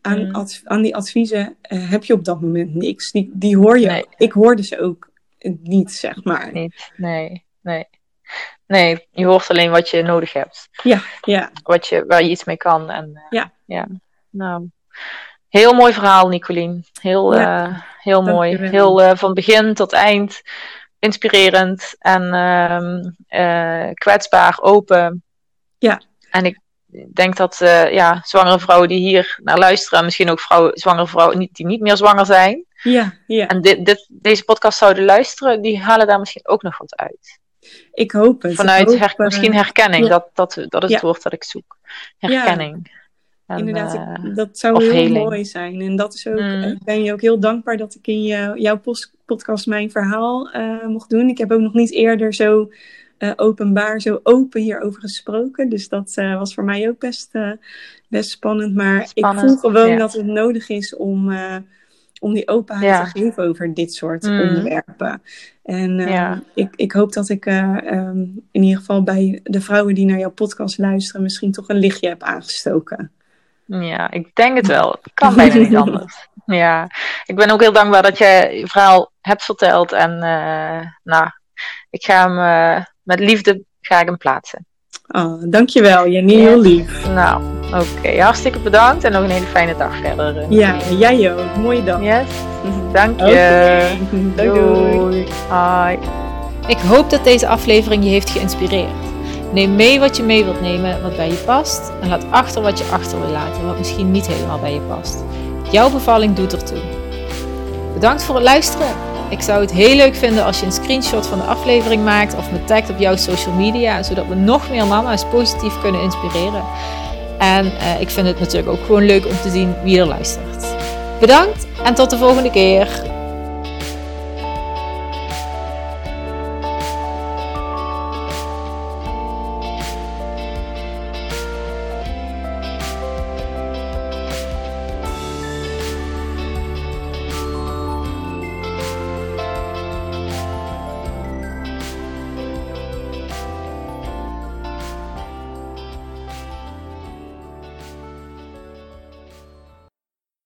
aan, Mm. aan die adviezen eh, heb je op dat moment niks. Die, die hoor je. Nee. Ik hoorde ze ook niet, zeg maar. Niet. Nee, nee. Nee, je hoort alleen wat je nodig hebt. Ja, ja, Wat je, waar je iets mee kan. En, eh, Ja. ja. Nou, heel mooi verhaal, Nicolien. Heel, Ja. eh, heel mooi. Heel eh, van begin tot eind inspirerend en ehm, eh, kwetsbaar, open. Ja. En ik denk dat ja, zwangere vrouwen die hier naar luisteren, en misschien ook vrouwen, zwangere vrouwen niet, die niet meer zwanger zijn, ja, ja. en dit, dit, deze podcast zouden luisteren, die halen daar misschien ook nog wat uit. Ik hoop het. Vanuit Ik hoop, her- misschien herkenning, ja. dat, dat, dat is Ja. het woord dat ik zoek. Herkenning. En, Inderdaad, eh, ik- dat zou heel heling. mooi zijn. En dat is ook, Mm. ik ben je ook heel dankbaar dat ik in jouw podcast mijn verhaal eh, mocht doen. Ik heb ook nog niet eerder zo eh, openbaar, zo open hierover gesproken. Dus dat eh, was voor mij ook best, eh, best spannend. Maar Spannend, ik voel gewoon ja. dat het nodig is om, eh, om die openheid Ja. te geven over dit soort Mm. onderwerpen. En eh, Ja. ik, ik hoop dat ik eh, ehm, in ieder geval bij de vrouwen die naar jouw podcast luisteren misschien toch een lichtje heb aangestoken. Ja, ik denk het wel. Het kan bijna niet anders. Ja, ik ben ook heel dankbaar dat je je verhaal hebt verteld. En eh, nou, ik ga hem eh, met liefde ga ik hem plaatsen. Oh, dankjewel, Jenny. Heel lief. Nou, oké. Hartstikke bedankt en nog een hele fijne dag verder. Ja, jij ook. Mooie dag. Yes, dank je. Doei, doei. Hoi. Ik hoop dat deze aflevering je heeft geïnspireerd. Neem mee wat je mee wilt nemen, wat bij je past. En laat achter wat je achter wil laten, wat misschien niet helemaal bij je past. Jouw bevalling doet ertoe. Bedankt voor het luisteren. Ik zou het heel leuk vinden als je een screenshot van de aflevering maakt of me tagt op jouw social media, zodat we nog meer mama's positief kunnen inspireren. En eh, ik vind het natuurlijk ook gewoon leuk om te zien wie er luistert. Bedankt en tot de volgende keer.